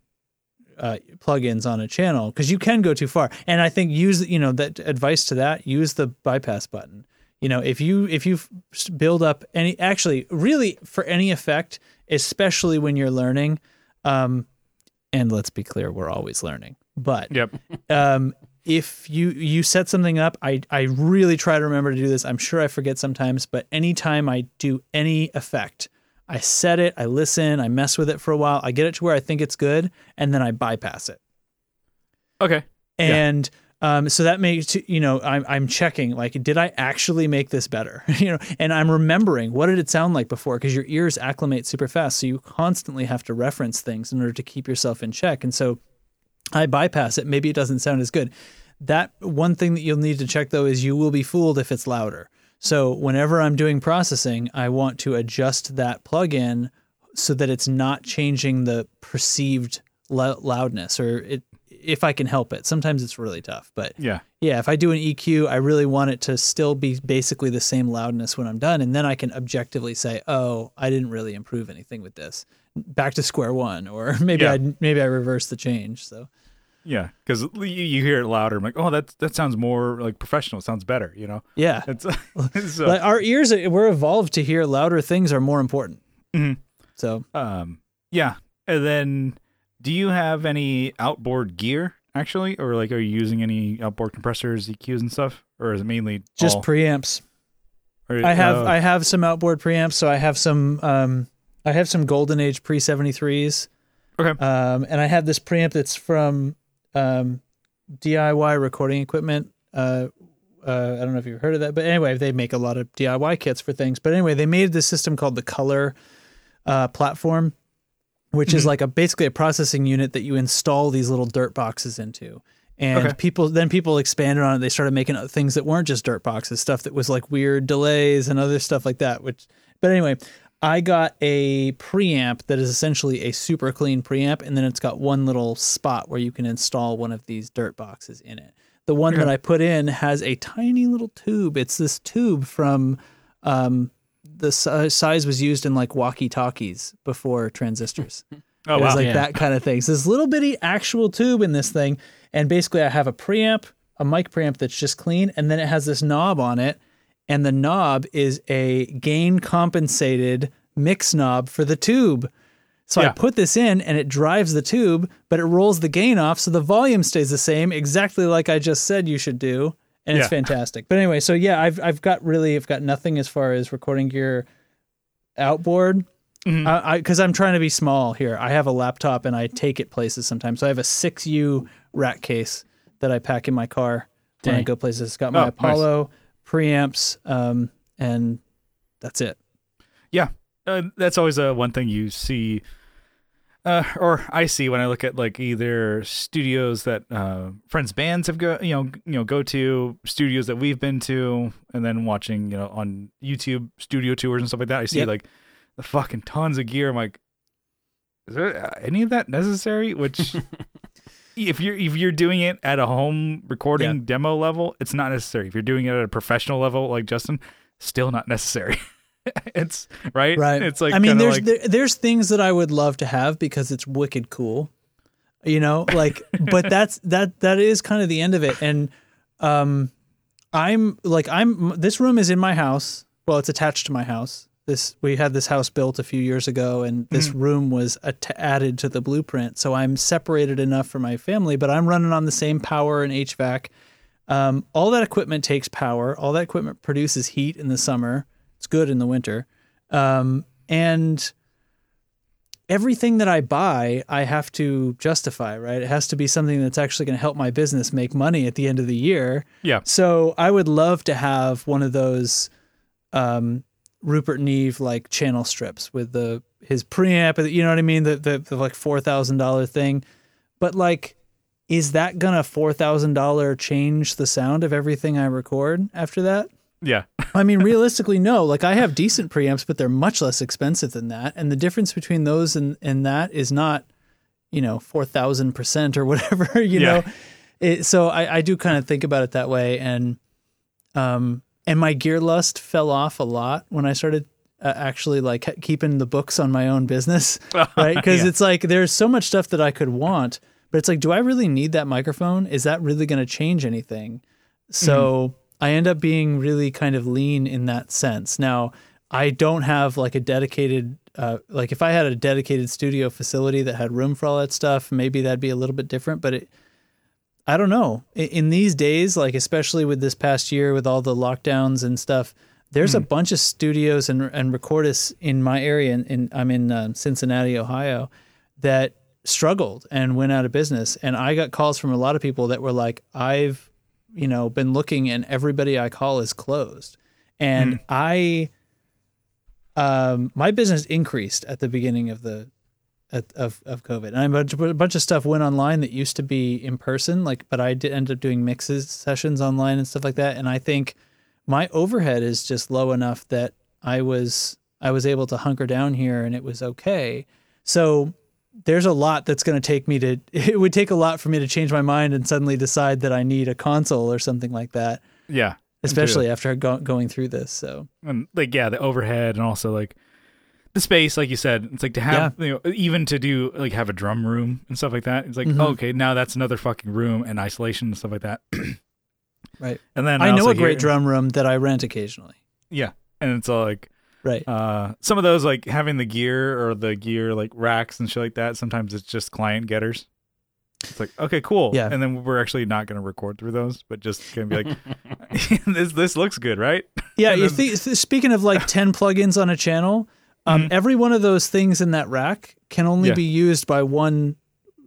uh, plugins on a channel because you can go too far. And I think use you know that advice to that use the bypass button. You know if you if you build up any actually really for any effect, especially when you're learning, um, and let's be clear, we're always learning. But Yep. um, if you you set something up, I I really try to remember to do this. I'm sure I forget sometimes, but anytime I do any effect, I set it, I listen, I mess with it for a while, I get it to where I think it's good, and then I bypass it. Okay. Yeah. And um, so that makes you know I'm I'm checking like did I actually make this better you know and I'm remembering what did it sound like before because your ears acclimate super fast so you constantly have to reference things in order to keep yourself in check and so I bypass it maybe it doesn't sound as good that one thing that you'll need to check though is you will be fooled if it's louder so whenever I'm doing processing I want to adjust that plugin so that it's not changing the perceived lo- loudness or it if I can help it. Sometimes it's really tough, but Yeah. yeah, if I do an EQ, I really want it to still be basically the same loudness when I'm done, and then I can objectively say, "Oh, I didn't really improve anything with this. Back to square one," or maybe Yeah. I maybe I reverse the change. So Yeah, because you, you hear it louder. I'm like, oh, that that sounds more like professional. It sounds better. You know, yeah, it's so, like our ears we're evolved to hear louder things are more important. Mhm. So um, yeah. And then, do you have any outboard gear actually, or like, are you using any outboard compressors, EQs, and stuff, or is it mainly just all, preamps. or- I have uh, I have some outboard preamps, so I have some um I have some golden age pre 73s. Okay. Um and I have this preamp that's from um DIY recording equipment. Uh uh, I don't know if you've heard of that, but anyway, they make a lot of DIY kits for things. But anyway, they made this system called the Color uh, platform, which is Mhm. like a basically a processing unit that you install these little dirt boxes into. And Okay. people then people expanded on it. They started making things that weren't just dirt boxes, stuff that was like weird delays and other stuff like that. Which, but anyway, I got a preamp that is essentially a super clean preamp, and then it's got one little spot where you can install one of these dirt boxes in it. The one that I put in has a tiny little tube. It's this tube from um, the size was used in like walkie talkies before transistors. oh it was wow, like Yeah. that kind of thing. So this little bitty actual tube in this thing, and basically I have a preamp, a mic preamp that's just clean, and then it has this knob on it, and the knob is a gain compensated mix knob for the tube. So I put this in and it drives the tube, but it rolls the gain off so the volume stays the same, exactly like I just said you should do. And it's fantastic. But anyway, so yeah, I've I've got really I've got nothing as far as recording gear outboard. Mhm. I because I'm trying to be small here. I have a laptop and I take it places sometimes. So I have a six U rack case that I pack in my car when I go places. It's got Oh, my nice. Apollo preamps, um, and that's it. yeah. Uh, that's always uh, one thing you see, uh, or I see when I look at like either studios that uh, friends bands have go, you know, you know, go to studios that we've been to, and then watching, you know, on YouTube studio tours and stuff like that. I see Yep. like the fucking tons of gear. I'm like, is there uh, any of that necessary? Which. If you're if you're doing it at a home recording Yeah. demo level, it's not necessary. If you're doing it at a professional level like Justin, still not necessary. it's right. Right. It's like I mean, there's like, there, there's things that I would love to have because it's wicked cool, you know. Like, but that's that that is kind of the end of it. And um, I'm like I'm this room is in my house. Well, it's attached to my house. This we had this house built a few years ago, and this room was at- added to the blueprint. So I'm separated enough from my family, but I'm running on the same power and HVAC. Um, all that equipment takes power. All that equipment produces heat in the summer. It's good in the winter. Um, and everything that I buy, I have to justify, right? It has to be something that's actually going to help my business make money at the end of the year. yeah. So I would love to have one of those um, Rupert Neve like channel strips with the his preamp. You know what I mean? The the, the like four thousand dollar thing. But like, is that gonna four thousand dollar change the sound of everything I record after that? Yeah. I mean, realistically, no. Like I have decent preamps, but they're much less expensive than that. And the difference between those and, and that is not, you know, four thousand percent or whatever. You Yeah. know, it, so I, I do kind of think about it that way. And um, and my gear lust fell off a lot when I started uh, actually like keeping the books on my own business, right? Because Yeah. it's like there's so much stuff that I could want, but it's like, do I really need that microphone? Is that really going to change anything? So I end up being really kind of lean in that sense. Now, I don't have like a dedicated, uh, like if I had a dedicated studio facility that had room for all that stuff, maybe that'd be a little bit different. But it, I don't know. In, in these days, like especially with this past year with all the lockdowns and stuff, there's a bunch of studios and and recordists in my area, and in, I'm in um, Cincinnati, Ohio, that struggled and went out of business. And I got calls from a lot of people that were like, I've, you know, been looking, and everybody I call is closed. And I, um, my business increased at the beginning of the at, of of COVID, and a bunch, a bunch of stuff went online that used to be in person. Like, but I did end up doing mixes sessions online and stuff like that. And I think my overhead is just low enough that I was I was able to hunker down here and it was okay. So there's a lot that's going to take me to it would take a lot for me to change my mind and suddenly decide that I need a console or something like that, Yeah. especially after go- going through this. So and like yeah, the overhead and also like the space, like you said, it's like to have you know even to do like have a drum room and stuff like that. It's like Mhm. okay, now that's another fucking room and isolation and stuff like that. right. And then I know a great drum room that I rent occasionally. Yeah, and it's all like Right. uh some of those like having the gear or the gear like racks and shit like that. Sometimes it's just client getters. It's like okay, cool. Yeah. and then we're actually not going to record through those, but just gonna be like, this this looks good, right? Yeah, you then- think speaking of like 10 plugins on a channel, um, Mhm. every one of those things in that rack can only Yeah. be used by one,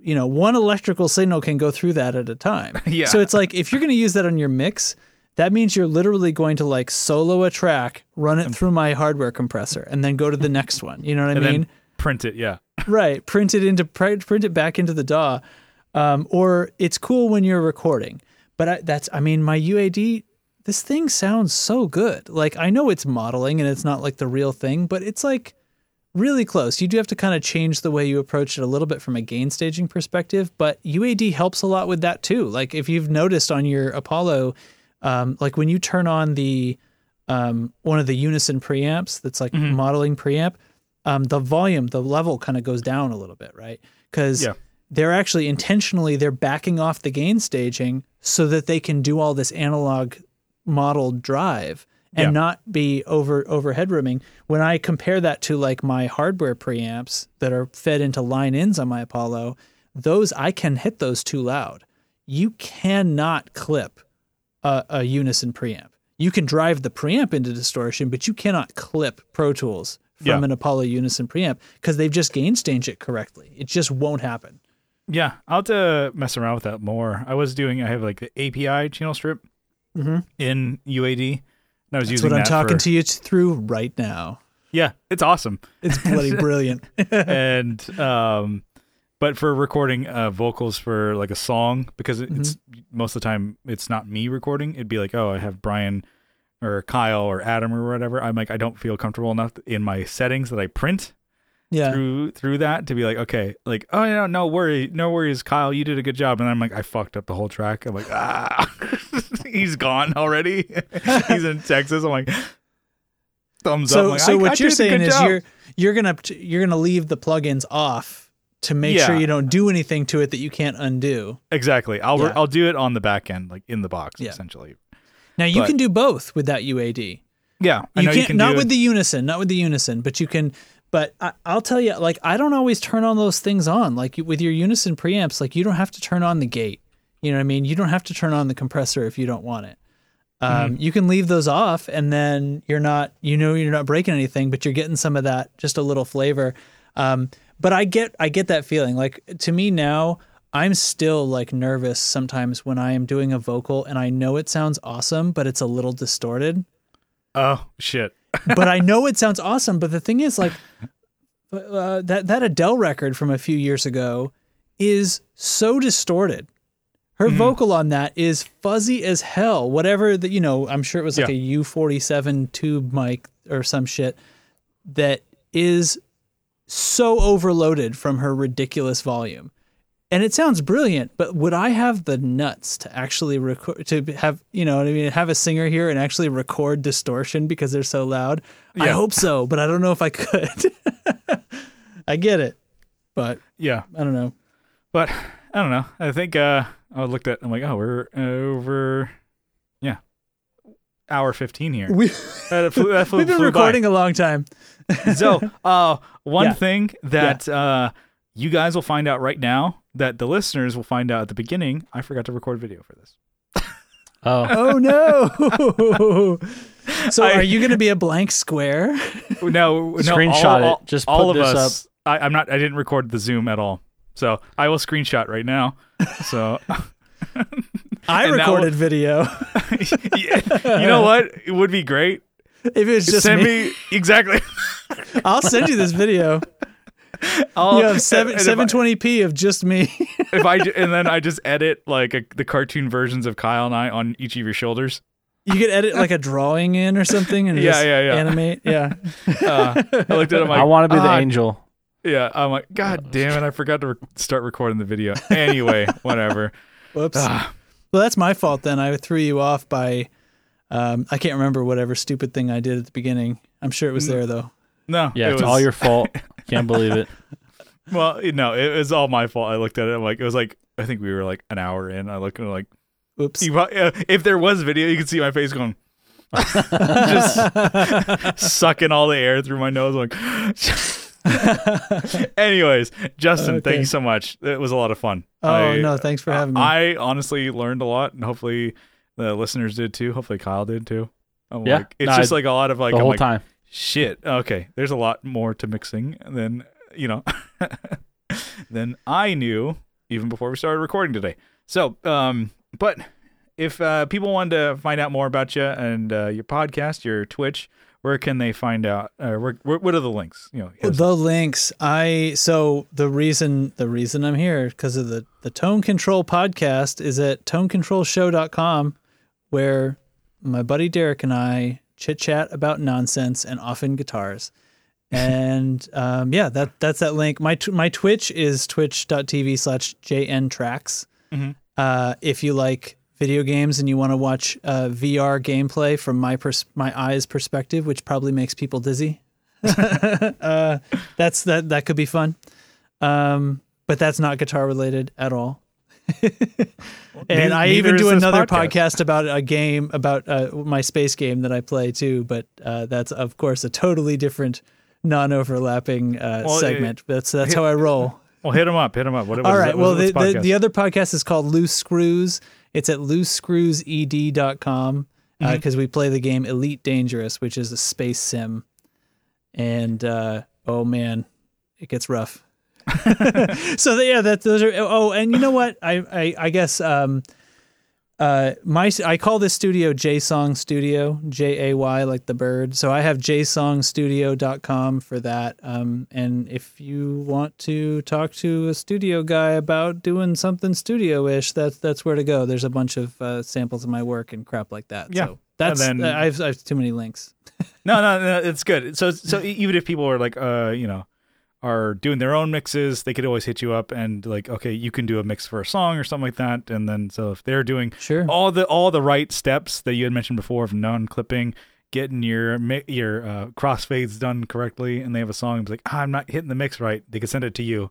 you know, one electrical signal can go through that at a time. Yeah. So it's like if you're going to use that on your mix, that means you're literally going to like solo a track, run it through my hardware compressor, and then go to the next one. You know what I and mean? then print it. Yeah, right print it into print print it back into the DAW um, or it's cool when you're recording but I, that's I mean my UAD this thing sounds so good like I know it's modeling and it's not like the real thing but it's like really close you do have to kind of change the way you approach it a little bit from a gain staging perspective but UAD helps a lot with that too like if you've noticed on your Apollo um, like when you turn on the um, one of the unison preamps that's like modeling preamp um, the volume, the level kind of goes down a little bit, right? Because Yeah. they're actually intentionally they're backing off the gain staging so that they can do all this analog modeled drive and Yeah. not be over overhead rooming. When I compare that to like my hardware preamps that are fed into line ins on my Apollo, those I can hit those too loud. You cannot clip a, a unison preamp. You can drive the preamp into distortion, but you cannot clip Pro Tools from Yeah. an Apollo Unison preamp because they've just gain staged it correctly. It just won't happen. yeah. I'll have to mess around with that more. I was doing. I have like the API channel strip Mhm. in UAD. And I was That's using what I'm talking for- to you through right now. Yeah, it's awesome. It's bloody brilliant. and um but for recording uh vocals for like a song because it, it's most of the time it's not me recording it'd be like oh i have brian or kyle or adam or whatever i'm like i don't feel comfortable enough in my settings that i print Yeah. through through that to be like okay like oh no no worry no worries kyle you did a good job and i'm like i fucked up the whole track i'm like ah he's gone already he's in texas i'm like thumbs up So I'm like, so I- I what did you're saying is job. you're you're gonna you're gonna leave the plugins off to make sure you don't do anything to it that you can't undo. Exactly. I'll Yeah. I'll do it on the back end, like in the box, Yeah. essentially. Now you But- can do both with that UAD. Yeah, I you know can't you can not with the unison, not with the unison, but you can. But I, I'll tell you, like I don't always turn on those things on. Like with your unison preamps, like you don't have to turn on the gate. You know what I mean? You don't have to turn on the compressor if you don't want it. Um, Mm-hmm. You can leave those off, and then you're not, you know, you're not breaking anything, but you're getting some of that, just a little flavor. Um, but I get, I get that feeling. Like to me now, I'm still like nervous sometimes when I am doing a vocal, and I know it sounds awesome, but it's a little distorted Oh shit. but I know it sounds awesome. But the thing is, like uh, that that Adele record from a few years ago is so distorted. Her vocal on that is fuzzy as hell. Whatever that you know, I'm sure it was like Yeah. a U47 tube mic or some shit that is so overloaded from her ridiculous volume. And it sounds brilliant, but would I have the nuts to actually record to have you know what I mean have a singer here and actually record distortion because they're so loud? I hope so, but I don't know if I could. I get it, but Yeah, I don't know. but I don't know. I think uh I looked at. I'm like, oh, we're over. Yeah, hour fifteen here. We That flew, that flew, we've been flew by. recording a long time. so, uh, one Yeah. thing that uh, you guys will find out right now that the listeners will find out at the beginning. I forgot to record video for this. Oh, Oh no! so I- are you going to be a blank square? No, no, Screenshot all, it. Just all put of this us. I, I'm not. I didn't record the Zoom at all. So I will screenshot right now. So I And that recorded video. Yeah, you know what? It would be great. If it's just Send me, me exactly. I'll send you this video. I'll, You have seven and if seven twenty p of just me. if I and then I just edit like a, the cartoon versions of Kyle and I on each of your shoulders. You could edit like a drawing in or something and Yeah, just yeah, yeah. animate. Yeah. Uh, I looked at it. I'm like, I want to be the "Ah, angel. Yeah, I'm like, God damn it! I forgot to re- start recording the video. Anyway, whatever. Whoops. Ah, Well, that's my fault then. I threw you off by, um, I can't remember whatever stupid thing I did at the beginning. I'm sure it was there though. no, Yeah, it it's was, all your fault. Can't believe it. Well, no, it was all my fault. I looked at it. I'm like, it was like, I think we were like an hour in. I looked at it like, Oops. you, prob- uh, if there was video, you could see my face going, just sucking all the air through my nose. Like, anyways, Justin, thank you so much. It was a lot of fun. Oh I- no, thanks for having me. I honestly learned a lot, and hopefully the listeners did too. Hopefully Kyle did too. I'm Yeah. like, it's No, just I- like a lot of like, the I'm whole like, time. Shit. Okay, there's a lot more to mixing than you know than I knew even before we started recording today. So, um, but if uh, people wanted to find out more about you and uh, your podcast, your Twitch, where can they find out? Uh, where, where, what are the links? You know, the links i so the reason the reason i'm here because of the the tone control podcast is at tonecontrolshow.com where my buddy derek and i chit chat about nonsense and often guitars and um, yeah that that's that link my tw- my twitch is twitch.tv slash jn tracks Mhm. uh, if you like video games and you want to watch uh, vr gameplay from my pers- my eyes perspective which probably makes people dizzy uh, that's that that could be fun. Um, but that's not guitar related at all. And I even do another podcast. podcast about a game about uh, my space game that I play too. But uh, that's of course a totally different, non-overlapping uh, Well, segment. That's that's how I roll. Well, hit them up. Hit them up. What, what All is right. that- Well, the, the, the other podcast is called Loose Screws. It's at loosescrewsed.com because we play the game Elite Dangerous, which is a space sim. And uh, oh man, it gets rough. so yeah, that those are. Oh, and you know what? I I, I guess um, uh, my I call this studio Jay Song Studio, J A Y like the bird. So I have jaysongstudio.com for that. Um, and if you want to talk to a studio guy about doing something studio-ish, that's that's where to go. There's a bunch of uh, samples of my work and crap like that. Yeah. So that's then- I, have, I have too many links. No, no, no, it's good. So, so even if people are like, uh, you know, are doing their own mixes, they could always hit you up and like, okay, you can do a mix for a song or something like that. And then, so if they're doing Sure. all the all the right steps that you had mentioned before of non-clipping, getting your your uh, crossfades done correctly, and they have a song, it's like, ah, I'm not hitting the mix right, they could send it to you,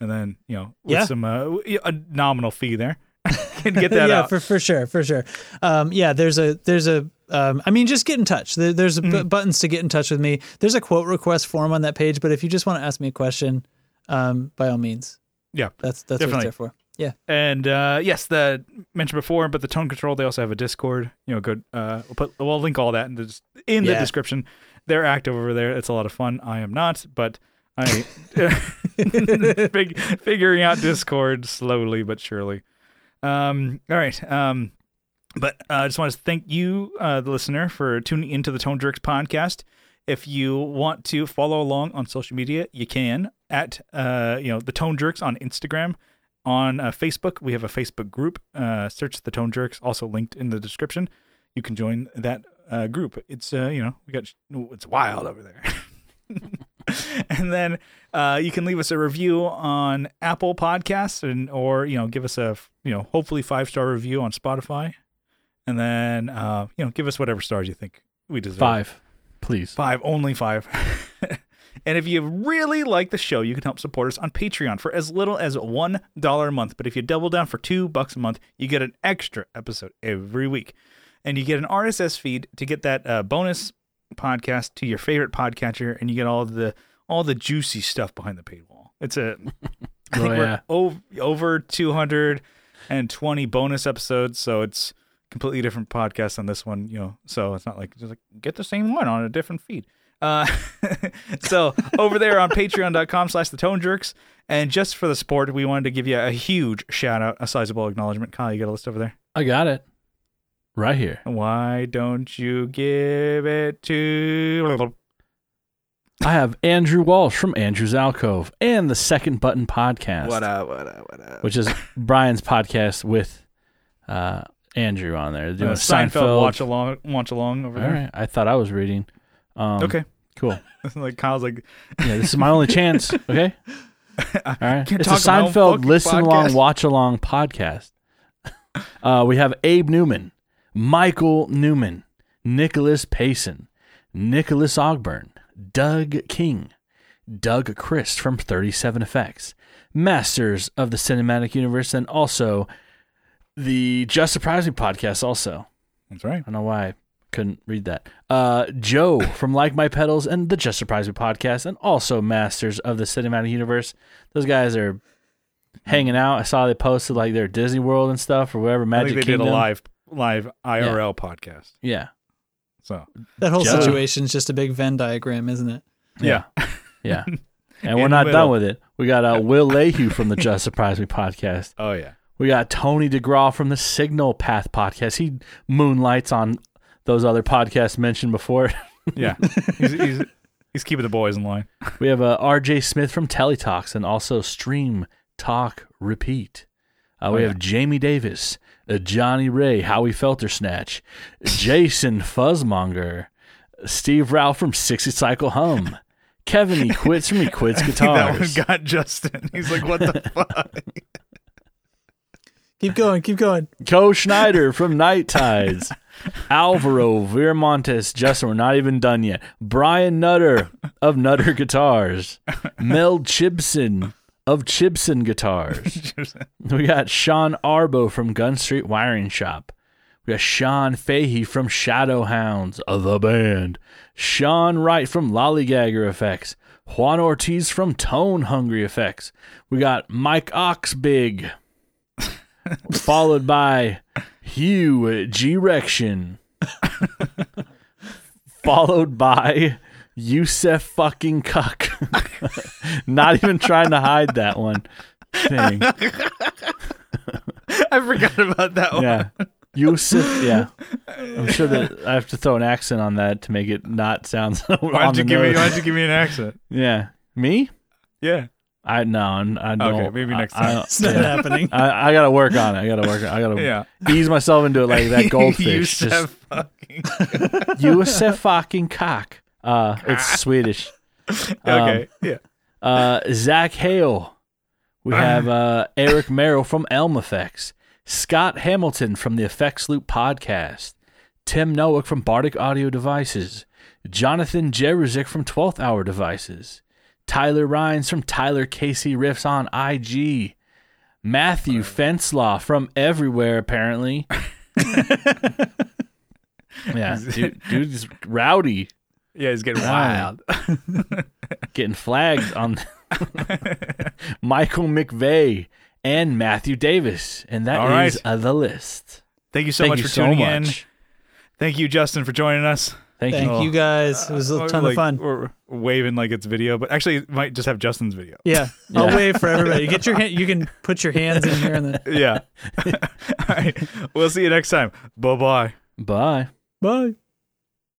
and then you know, with Yeah. some uh, a nominal fee there, can get that yeah, out. for for sure, for sure. Um, yeah, there's a there's a. Um, I mean, just get in touch. There, there's Mm-hmm. bu- buttons to get in touch with me. There's a quote request form on that page, but if you just want to ask me a question, um, by all means, yeah. that's that's Definitely. what it's there for. Yeah. And uh, yes, the mentioned before, but the tone control. They also have a Discord. You know, good. Uh, we'll put we'll link all that in the in the Yeah. description. They're active over there. It's a lot of fun. I am not, but I fig- figuring out Discord slowly but surely. Um, all right. Um, but uh, I just want to thank you, uh, the listener, for tuning into the Tone Jerks podcast. If you want to follow along on social media, you can at uh, you know the Tone Jerks on Instagram. On uh, Facebook, we have a Facebook group. Uh, search the Tone Jerks, also linked in the description. You can join that uh, group. It's you know we got it's wild over there. and then uh, you can leave us a review on Apple Podcasts and or you know give us a you know hopefully five star review on Spotify, and then uh, you know give us whatever stars you think we deserve. Five, please. Five, only five. and if you really like the show, you can help support us on Patreon for as little as one dollar a month. But if you double down for two bucks a month, you get an extra episode every week, and you get an RSS feed to get that uh, bonus podcast to your favorite podcatcher, and you get all the all the juicy stuff behind the paywall. It's a I Oh, think we're over, over 220 bonus episodes, so it's completely different podcast than this one, you know. So it's not like just like get the same one on a different feed. Uh, so over there on patreon.com slash the tone jerks and just for the support we wanted to give you a huge shout out a sizable acknowledgement kyle you got a list over there I got it. Right here. why don't you give it to I have Andrew Walsh from Andrew's Alcove and the Second Button Podcast. what up what up what up which is Brian's podcast with uh, Andrew on there. They're doing Uh, Seinfeld, watch along, watch along over All there. right. I thought I was reading. Um, Okay, Cool. like Kyle's like, Yeah, this is my only chance. Okay. All right. It's a Seinfeld listen along, watch along podcast. Uh, we have Abe Newman, Michael Newman, Nicholas Payson, Nicholas Ogburn, Doug King, Doug Christ from 37 Effects, Masters of the Cinematic Universe, and also the Just Surprising podcast. Also, that's right. I don't know why I couldn't read that. Uh, Joe from Like My Pedals and the Just Surprise Me podcast, and also Masters of the Cinematic Universe. Those guys are hanging out. I saw they posted like their Disney World and stuff or whatever. I Magic think they Kingdom. did a live live IRL podcast. Yeah, So That whole Joe. situation's just a big Venn diagram, isn't it? yeah, yeah. And In we're not middle. done with it. We got uh, Will Lehue from the Just Surprise Me podcast. oh yeah, We got Tony DeGraw from the Signal Path podcast. He moonlights on those other podcasts mentioned before. yeah. he's, he's he's keeping the boys in line. We have uh, RJ Smith from Teletalks and also Stream Talk Repeat. Uh, we Oh, yeah. have Jamie Davis, uh, Johnny Ray, Howie Felter Snatch, Jason Fuzzmonger, Steve Ralph from 60 Cycle Hum, Kevin E. Quits from He Quits think that one got Justin. He's like, what the fuck? Keep going, keep going. Co Schneider from Night Tides. Alvaro Viramontes, Justin, we're not even done yet. Brian Nutter of Nutter Guitars. Mel Chibson of Chibson Guitars. We got Sean Arbo from Gun Street Wiring Shop. We got Sean Fahey from Shadow Hounds of the band. Sean Wright from Lollygagger Effects. Juan Ortiz from Tone Hungry Effects. We got Mike Oxbig, followed by Hugh G-Rection, followed by Yusef fucking Cuck. Not even trying to hide that one. Thing. I forgot about that one. Yeah. Yusuf, yeah. I'm sure that I have to throw an accent on that to make it not sound so Why on don't you give me? Why don't you give me an accent? Yeah. Me? Yeah. I no, I'm- I don't. Okay, maybe next I- I time. It's not yeah. happening. I, I gotta work on it. I gotta work. I gotta Yeah. ease myself into it like that goldfish. Yusef Just fucking. Yusef fucking cock. Uh, it's Swedish. okay. yeah. Uh, Zach Hale. We have uh, Eric Merrill from Elm Effects. Scott Hamilton from the Effects Loop podcast. Tim Nowick from Bardic Audio Devices. Jonathan Jeruzik from 12th Hour Devices. Tyler Rhines from Tyler Casey Riffs on IG. Matthew Fenslaw from everywhere, apparently. yeah, dude, dude's rowdy, Yeah, he's getting wild. getting flagged on Michael McVeigh and Matthew Davis, and that is All right. uh, the list. Thank you so Thank much you for so tuning much. in. Thank you, Justin, for joining us. Thank, Thank you. you guys. It was a Uh, ton like, of fun. We're waving like it's video, but actually, it might just have Justin's video. Yeah, I'll wave for everybody. Get your hand. You can put your hands in here and then. Yeah. All right. We'll see you next time. Bye bye. Bye. Bye.